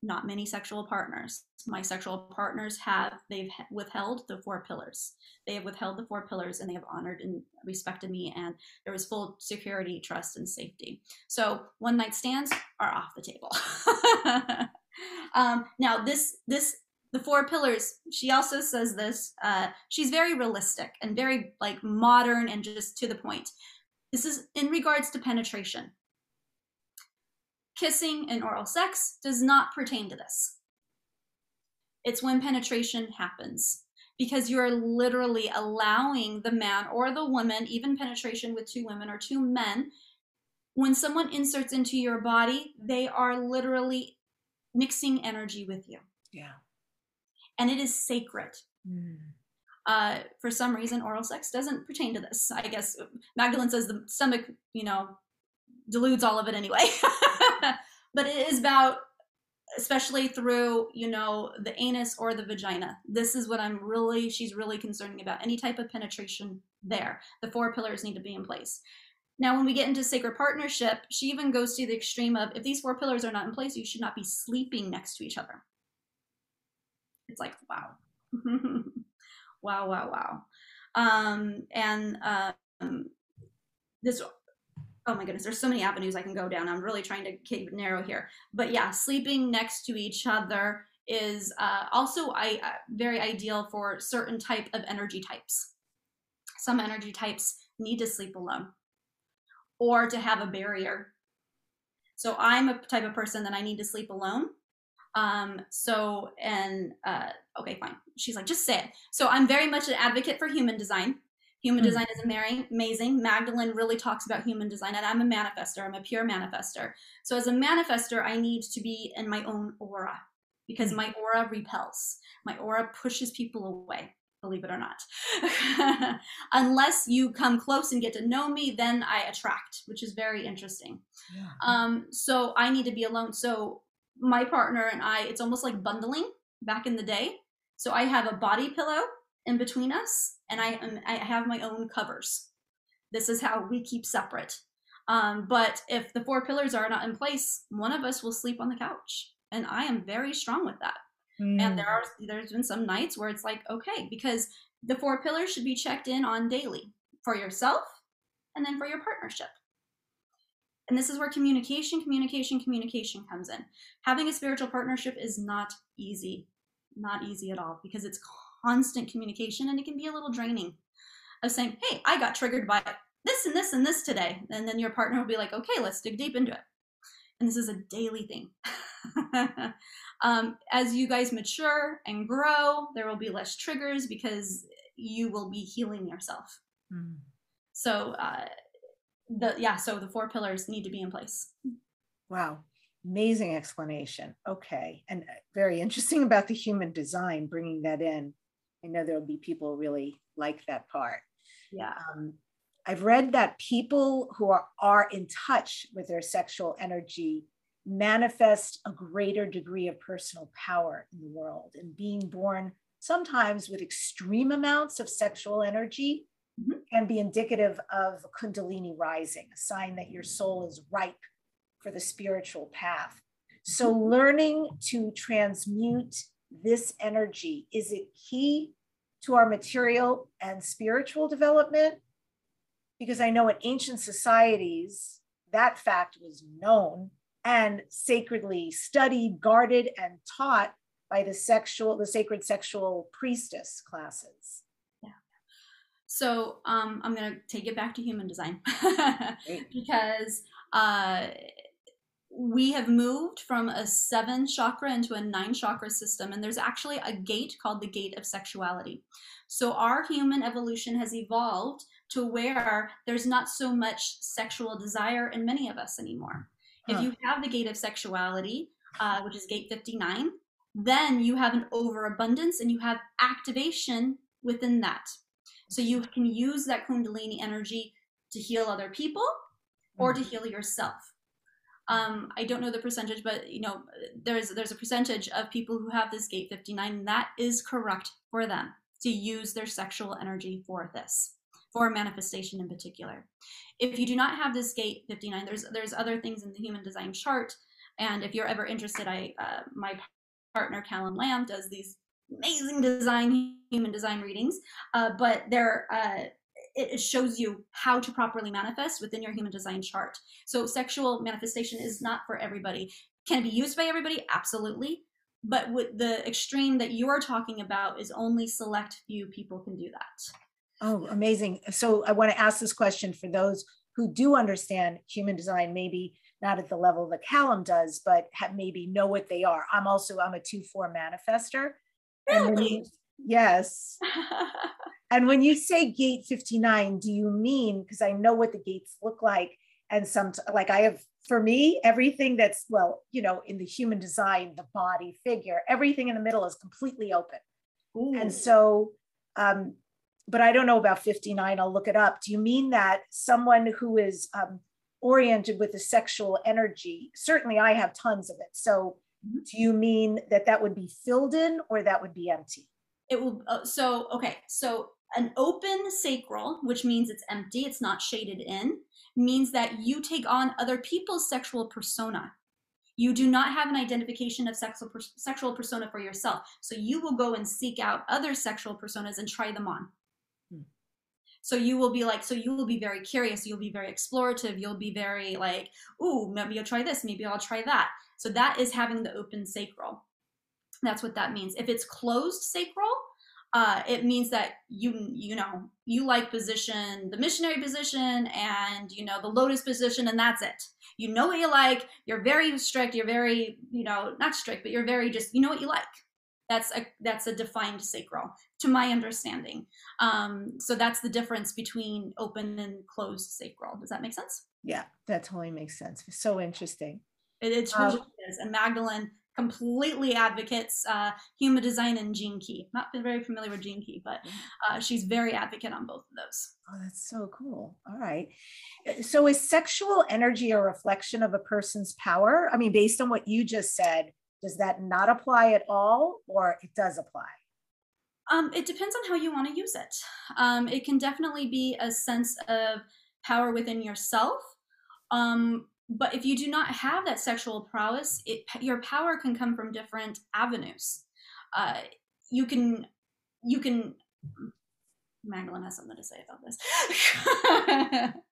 not many sexual partners. My sexual partners have, they've withheld the four pillars. They have withheld the four pillars and they have honored and respected me. And there was full security, trust, and safety. So one night stands are off the table. um, now, this, this, the four pillars, she also says this, uh, she's very realistic and very like modern and just to the point. This is in regards to penetration. Kissing and oral sex does not pertain to this. It's when penetration happens because you're literally allowing the man or the woman, even penetration with two women or two men, when someone inserts into your body, they are literally mixing energy with you. Yeah. And it is sacred. Mm. Uh, for some reason, oral sex doesn't pertain to this. I guess Magdalene says the stomach, you know, deludes all of it anyway. but it is about especially through you know the anus or the vagina. This is what i'm really she's really concerning about any type of penetration there. The four pillars need to be in place. Now when we get into sacred partnership she even goes to the extreme of if these four pillars are not in place you should not be sleeping next to each other. It's like wow. Wow wow wow. Um and um this oh my goodness, there's so many avenues I can go down. I'm really trying to keep narrow here. But yeah, sleeping next to each other is uh, also I, uh, very ideal for certain type of energy types. Some energy types need to sleep alone or to have a barrier. So I'm a type of person that I need to sleep alone. Um, so, and, uh, okay, fine. She's like, just say it. So I'm very much an advocate for human design. Human mm-hmm. design is amazing. Magdalene really talks about human design, and I'm a manifester. I'm a pure manifester. So, as a manifester, I need to be in my own aura because mm-hmm. my aura repels. My aura pushes people away, believe it or not. Unless you come close and get to know me, then I attract, which is very interesting. Yeah. Um, so, I need to be alone. So, my partner and I, it's almost like bundling back in the day. So, I have a body pillow in between us, and I am I have my own covers. This is how we keep separate. Um, but if the four pillars are not in place, one of us will sleep on the couch, and I am very strong with that. Mm. And there are there's been some nights where it's like okay because the four pillars should be checked in on daily for yourself and then for your partnership. And this is where communication, communication, communication comes in. Having a spiritual partnership is not easy, not easy at all because it's constant communication and it can be a little draining of saying, Hey, I got triggered by this and this and this today. And then your partner will be like, Okay, let's dig deep into it. And this is a daily thing. um, as you guys mature and grow, there will be less triggers because you will be healing yourself. Mm. So, uh, the yeah, so the four pillars need to be in place. Wow. Amazing explanation. Okay. And uh, very interesting about the human design, bringing that in. I know there'll be people really like that part. Yeah. Um, I've read that people who are, are in touch with their sexual energy manifest a greater degree of personal power in the world and being born sometimes with extreme amounts of sexual energy mm-hmm. can be indicative of kundalini rising a sign that your soul is ripe for the spiritual path so mm-hmm. learning to transmute this energy? Is it key to our material and spiritual development? Because I know in ancient societies, that fact was known and sacredly studied, guarded, and taught by the sexual, the sacred sexual priestess classes. Yeah. So um, I'm going to take it back to human design because uh, we have moved from a seven chakra into a nine chakra system, and there's actually a gate called the gate of sexuality. So, our human evolution has evolved to where there's not so much sexual desire in many of us anymore. Huh. If you have the gate of sexuality, uh, which is gate 59, then you have an overabundance and you have activation within that. So, you can use that Kundalini energy to heal other people or to hmm. heal yourself. Um, I don't know the percentage, but you know, there's there's a percentage of people who have this gate 59 that is correct for them to use their sexual energy for this, for manifestation in particular. If you do not have this gate 59, there's there's other things in the human design chart, and if you're ever interested, I uh, my partner Callum Lamb does these amazing design human design readings, uh, but they're uh, it shows you how to properly manifest within your human design chart. So sexual manifestation is not for everybody. Can it be used by everybody? Absolutely. But with the extreme that you're talking about is only select few people can do that. Oh, amazing. So I want to ask this question for those who do understand human design, maybe not at the level that Callum does, but have maybe know what they are. I'm also, I'm a 2-4 manifester. Really? yes. And when you say gate 59, do you mean, because I know what the gates look like, and some like I have for me, everything that's well, you know, in the human design, the body figure, everything in the middle is completely open. Ooh. And so, um, but I don't know about 59. I'll look it up. Do you mean that someone who is um, oriented with the sexual energy? Certainly, I have tons of it. So, mm-hmm. do you mean that that would be filled in or that would be empty? It will. Uh, so, okay. So, an open sacral, which means it's empty, it's not shaded in, means that you take on other people's sexual persona. You do not have an identification of sexual, sexual persona for yourself. So you will go and seek out other sexual personas and try them on. Hmm. So you will be like, so you will be very curious. You'll be very explorative. You'll be very like, ooh, maybe I'll try this. Maybe I'll try that. So that is having the open sacral. That's what that means. If it's closed sacral, uh, it means that you you know you like position the missionary position and you know the lotus position and that's it. You know what you like. You're very strict. You're very you know not strict but you're very just you know what you like. That's a that's a defined sacral to my understanding. Um, so that's the difference between open and closed sacral. Does that make sense? Yeah that totally makes sense. So interesting. It, it totally um, is. And magdalene completely advocates uh, human design and gene key. Not very familiar with gene key, but uh, she's very advocate on both of those. Oh, that's so cool. All right. So is sexual energy a reflection of a person's power? I mean, based on what you just said, does that not apply at all or it does apply? Um, it depends on how you want to use it. Um, it can definitely be a sense of power within yourself. Um, but if you do not have that sexual prowess, it, your power can come from different avenues. Uh, you can, you can. Magdalene has something to say about this.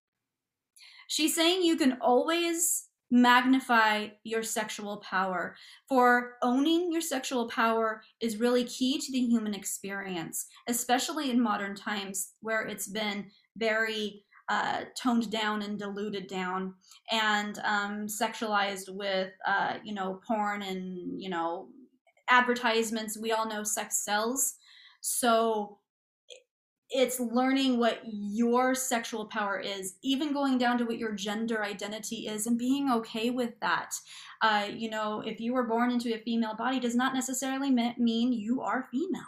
She's saying you can always magnify your sexual power. For owning your sexual power is really key to the human experience, especially in modern times where it's been very uh, toned down and diluted down and um, sexualized with uh, you know porn and you know advertisements. We all know sex sells. So it's learning what your sexual power is even going down to what your gender identity is and being okay with that. Uh, you know if you were born into a female body does not necessarily mean you are female.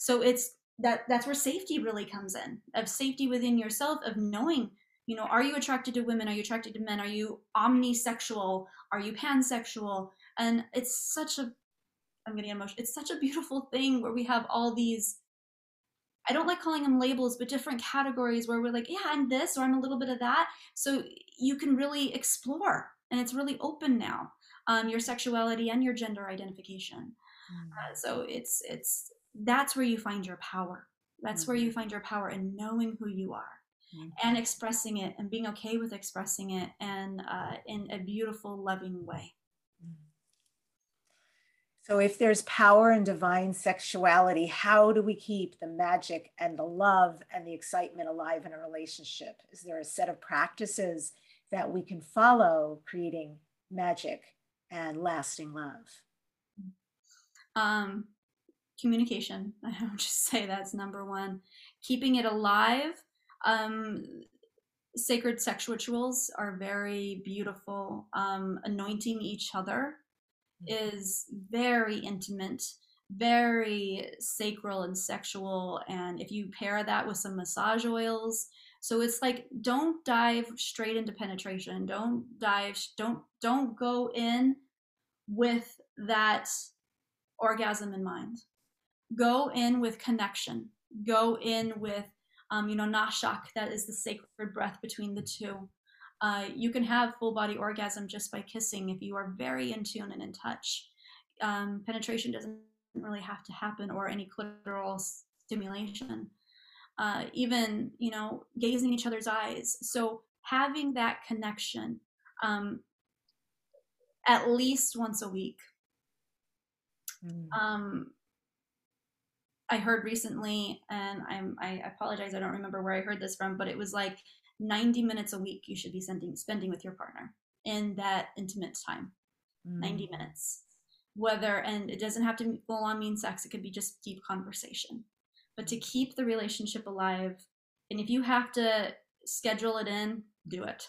So it's that that's where safety really comes in of safety within yourself of knowing you know are you attracted to women? Are you attracted to men? Are you omnisexual? Are you pansexual? And it's such a i'm getting emotional it's such a beautiful thing where we have all these i don't like calling them labels but different categories where we're like yeah i'm this or i'm a little bit of that. So you can really explore and it's really open now um, your sexuality and your gender identification. Mm. uh, so it's it's that's where you find your power. That's mm-hmm. where you mm-hmm. find your power in knowing who you are mm-hmm. and expressing it and being okay with expressing it and uh, in a beautiful, loving way. Mm. So, if there's power in divine sexuality, how do we keep the magic and the love and the excitement alive in a relationship? Is there a set of practices that we can follow creating magic and lasting love? Um, communication. I would just say that's number one. Keeping it alive. Um, sacred sex rituals are very beautiful. Um, anointing each other mm-hmm. is very intimate, very sacral and sexual. And if you pair that with some massage oils, So it's like don't dive straight into penetration. Don't dive don't don't go in with that orgasm in mind. Go in with connection. Go in with um, you know, nashak, that is the sacred breath between the two. Uh, you can have full body orgasm just by kissing if you are very in tune and in touch. Um, penetration doesn't really have to happen or any clitoral stimulation uh, even you know gazing each other's eyes so having that connection um, at least once a week mm. um, i heard recently and i'm i apologize i don't remember where i heard this from but it was like 90 minutes a week you should be sending spending with your partner in that intimate time. Mm. 90 minutes. Whether and it doesn't have to full on mean sex it could be just deep conversation. But to keep the relationship alive and if you have to schedule it in do it.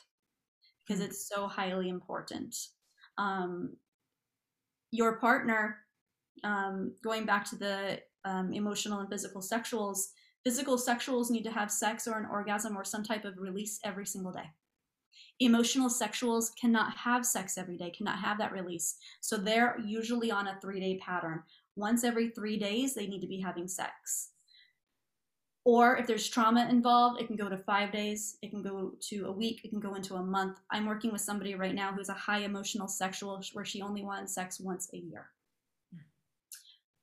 Because it's so highly important. Um, your partner um, going back to the um, emotional and physical sexuals physical sexuals need to have sex or an orgasm or some type of release every single day emotional sexuals cannot have sex every day cannot have that release so they're usually on a three day pattern once every three days they need to be having sex or if there's trauma involved, it can go to five days, it can go to a week, it can go into a month. I'm working with somebody right now who's a high emotional sexual where she only wants sex once a year.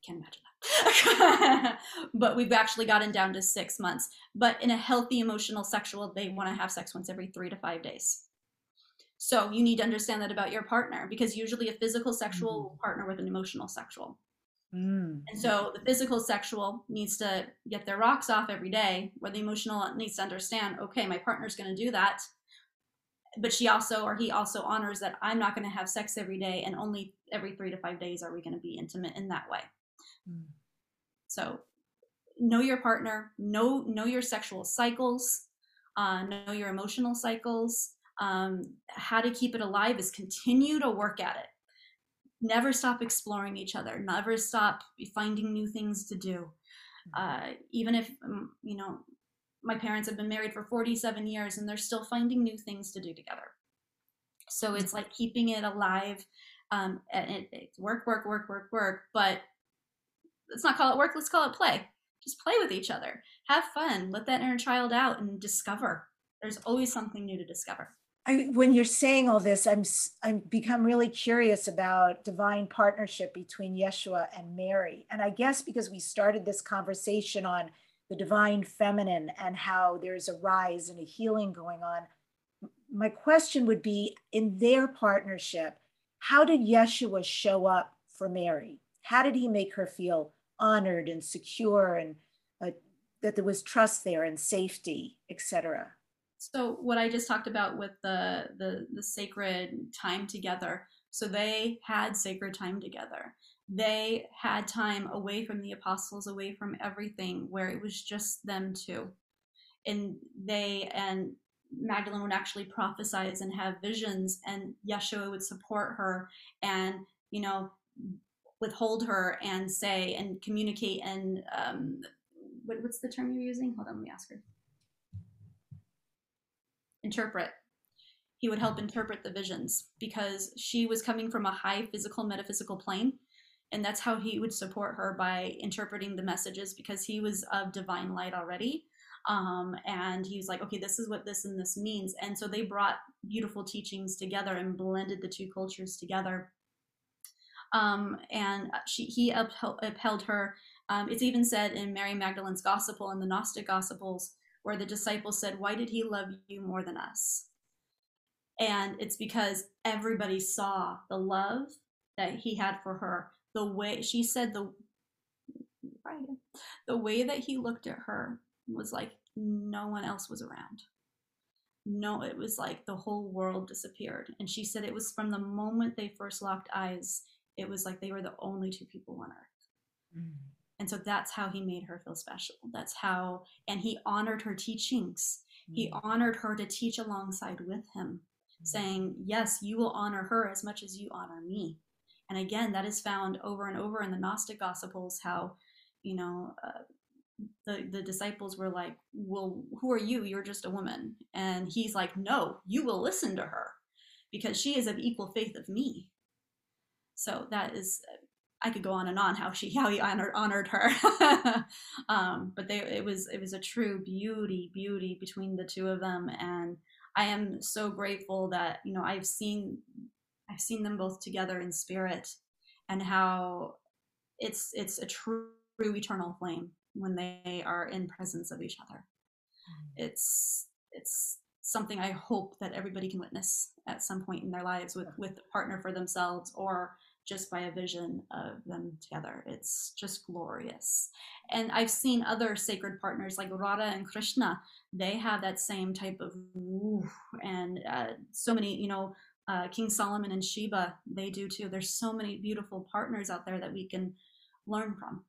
Can't imagine that. but we've actually gotten down to six months. But in a healthy emotional sexual, they want to have sex once every three to five days. So you need to understand that about your partner because usually a physical sexual mm-hmm. partner with an emotional sexual. Mm. And so the physical sexual needs to get their rocks off every day, where the emotional needs to understand, okay, my partner's going to do that. But she also, or he also honors that I'm not going to have sex every day, and only every three to five days are we going to be intimate in that way. Mm. So know your partner, know know your sexual cycles, uh, know your emotional cycles. Um, how to keep it alive is continue to work at it never stop exploring each other never stop finding new things to do mm-hmm. uh, even if um, you know my parents have been married for 47 years and they're still finding new things to do together so it's like keeping it alive um, it, it's work work work work work but let's not call it work let's call it play. Just play with each other. Have fun. Let that inner child out and discover. There's always something new to discover. I, when you're saying all this, I'm I'm become really curious about divine partnership between Yeshua and Mary, and I guess because we started this conversation on the divine feminine and how there's a rise and a healing going on, my question would be: in their partnership, how did Yeshua show up for Mary? How did he make her feel honored and secure, and uh, that there was trust there and safety, etc.? So what I just talked about with the the the sacred time together. So they had sacred time together. They had time away from the apostles, away from everything, where it was just them two. And they and Magdalene would actually prophesize and have visions, and Yeshua would support her and, you know, withhold her and say and communicate and um, what, what's the term you're using? Hold on, let me ask her interpret. He would help interpret the visions because she was coming from a high physical, metaphysical plane. And that's how he would support her by interpreting the messages because he was of divine light already. Um, and he was like, okay, this is what this and this means. And so they brought beautiful teachings together and blended the two cultures together. Um, and she, he upheld, upheld her. Um, it's even said in Mary Magdalene's Gospel and the Gnostic Gospels where the disciples said, Why did he love you more than us? And it's because everybody saw the love that he had for her. The way she said the the way that he looked at her was like no one else was around. No, it was like the whole world disappeared. And she said it was from the moment they first locked eyes, it was like they were the only two people on earth. Mm. And so that's how he made her feel special. That's how, and he honored her teachings. Mm-hmm. He mm. honored her to teach alongside with him, mm-hmm. saying, Yes, you will honor her as much as you honor me. And again, that is found over and over in the Gnostic Gospels how, you know, uh, the, the disciples were like, Well, who are you? You're just a woman. And he's like, No, you will listen to her because she is of equal faith of me. So that is, I could go on and on how she how he honored honored her, um, but they it was it was a true beauty beauty between the two of them, and I am so grateful that you know I've seen I've seen them both together in spirit, and how it's it's a true eternal flame when they are in presence of each other. Mm. It's it's something I hope that everybody can witness at some point in their lives with with a partner for themselves or just by a vision of them together. It's just glorious. And I've seen other sacred partners like Radha and Krishna. They have that same type of and uh, so many, you know, uh, King Solomon and Sheba, they do too. There's so many beautiful partners out there that we can learn from.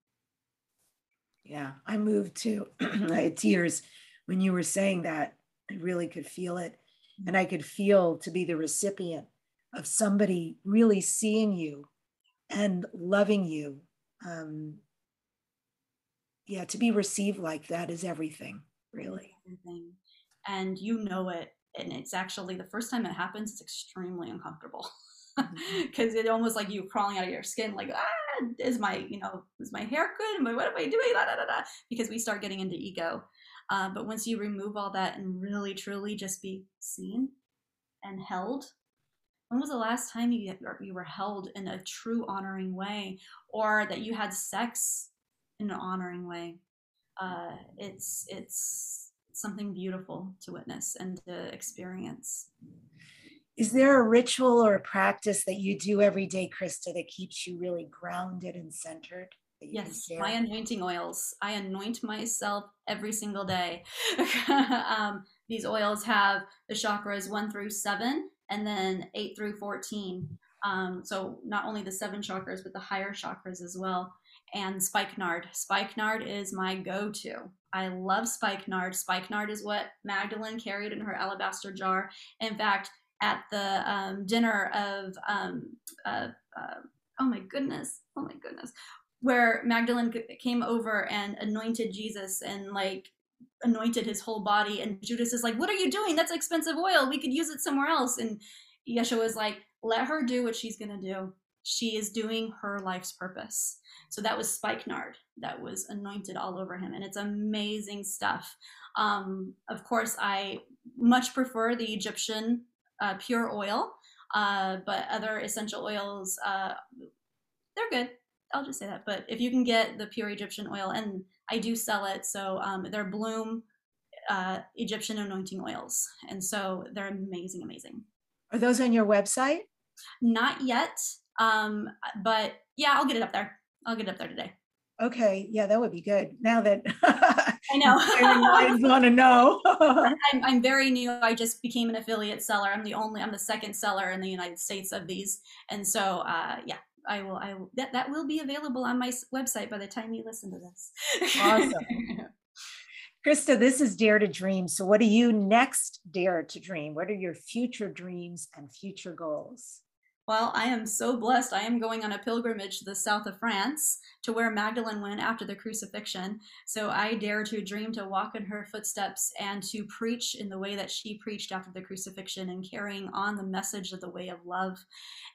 Yeah, I moved to tears when you were saying that. I really could feel it. And I could feel to be the recipient of somebody really seeing you and loving you. Um, yeah, to be received like that is everything, really. Everything. And you know it. And it's actually the first time it happens, it's extremely uncomfortable. because mm-hmm. it almost like you crawling out of your skin like ah is my you know is my hair good am I, what am i doing da, da, da, da. because we start getting into ego uh, but once you remove all that and really truly just be seen and held when was the last time you, you were held in a true honoring way or that you had sex in an honoring way? Uh, it's it's something beautiful to witness and to experience. Is there a ritual or a practice that you do every day crista that keeps you really grounded and centered yes my anointing oils. I anoint myself every single day. Um, these oils have the chakras one through seven and then 8 through 14. Um, so not only the seven chakras, but the higher chakras as well. And spikenard. Spikenard is my go to. I love spikenard. Spikenard is what Magdalene carried in her alabaster jar. In fact, at the um, dinner of, um, uh, uh, oh my goodness, oh my goodness, where Magdalene came over and anointed Jesus and like anointed his whole body. And Judas is like, What are you doing? That's expensive oil. We could use it somewhere else. And Yeshua is like, Let her do what she's going to do. She is doing her life's purpose. So that was spikenard that was anointed all over him. And it's amazing stuff. Um, of course, I much prefer the Egyptian uh, pure oil, uh, but other essential oils, uh, they're good. I'll just say that. But if you can get the pure Egyptian oil, and I do sell it, so um, they're Bloom uh, Egyptian anointing oils, and so they're amazing, amazing. Are those on your website? Not yet, um, but yeah, I'll get it up there. I'll get it up there today. Okay, yeah, that would be good. Now that I know, I want to know. I'm, I'm very new. I just became an affiliate seller. I'm the only, I'm the second seller in the United States of these, and so uh, yeah, I will. I will, that that will be available on my website by the time you listen to this. Awesome. Crista, this is Dare to Dream. So, what do you next dare to dream? What are your future dreams and future goals? Well, I am so blessed. I am going on a pilgrimage to the south of France to where Magdalene went after the crucifixion. So I dare to dream to walk in her footsteps and to preach in the way that she preached after the crucifixion and carrying on the message of the way of love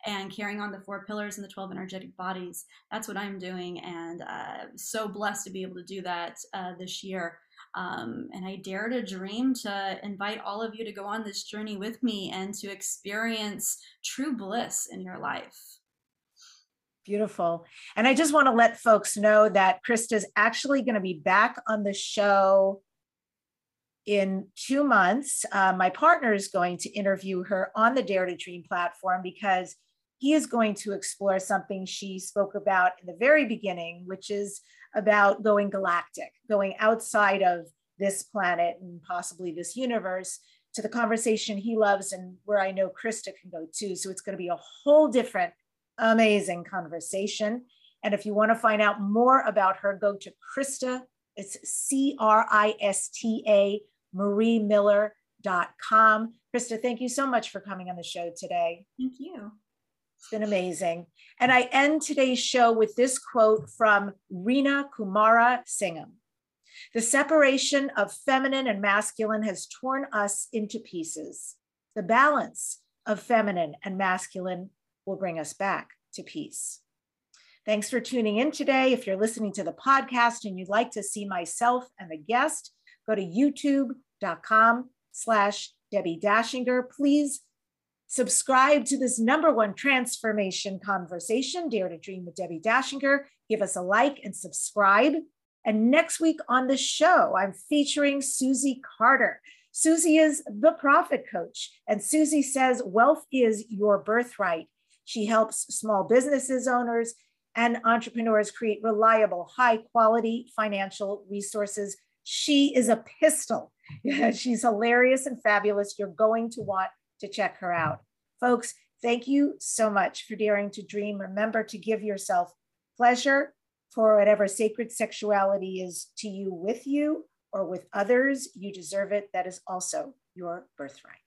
and carrying on the four pillars and the 12 energetic bodies. That's what I'm doing. And uh, so blessed to be able to do that uh, this year. Um, and I dare to dream to invite all of you to go on this journey with me and to experience true bliss in your life. Beautiful. And I just want to let folks know that Crista's actually going to be back on the show in two months. Uh, my partner is going to interview her on the Dare to Dream platform because he is going to explore something she spoke about in the very beginning, which is about going galactic, going outside of this planet and possibly this universe to the conversation he loves and where I know Crista can go too. So it's going to be a whole different, amazing conversation. And if you want to find out more about her, go to Crista. It's C R I S T A mariemiller.com. Crista, thank you so much for coming on the show today. Thank you. It's been amazing. And I end today's show with this quote from Reena Kumarasingham. The separation of feminine and masculine has torn us into pieces. The balance of feminine and masculine will bring us back to peace. Thanks for tuning in today. If you're listening to the podcast and you'd like to see myself and the guest, go to youtube.com slash Debbie Dachinger. Please subscribe to this number one transformation conversation, Dare to Dream with Debbie Dachinger. Give us a like and subscribe. And next week on the show, I'm featuring Susie Carter. Susie is the profit coach, and Susie says wealth is your birthright. She helps small businesses owners and entrepreneurs create reliable, high quality financial resources. She is a pistol. She's hilarious and fabulous. You're going to want to check her out. Folks, thank you so much for daring to dream. Remember to give yourself pleasure for whatever sacred sexuality is to you with you or with others. You deserve it. That is also your birthright.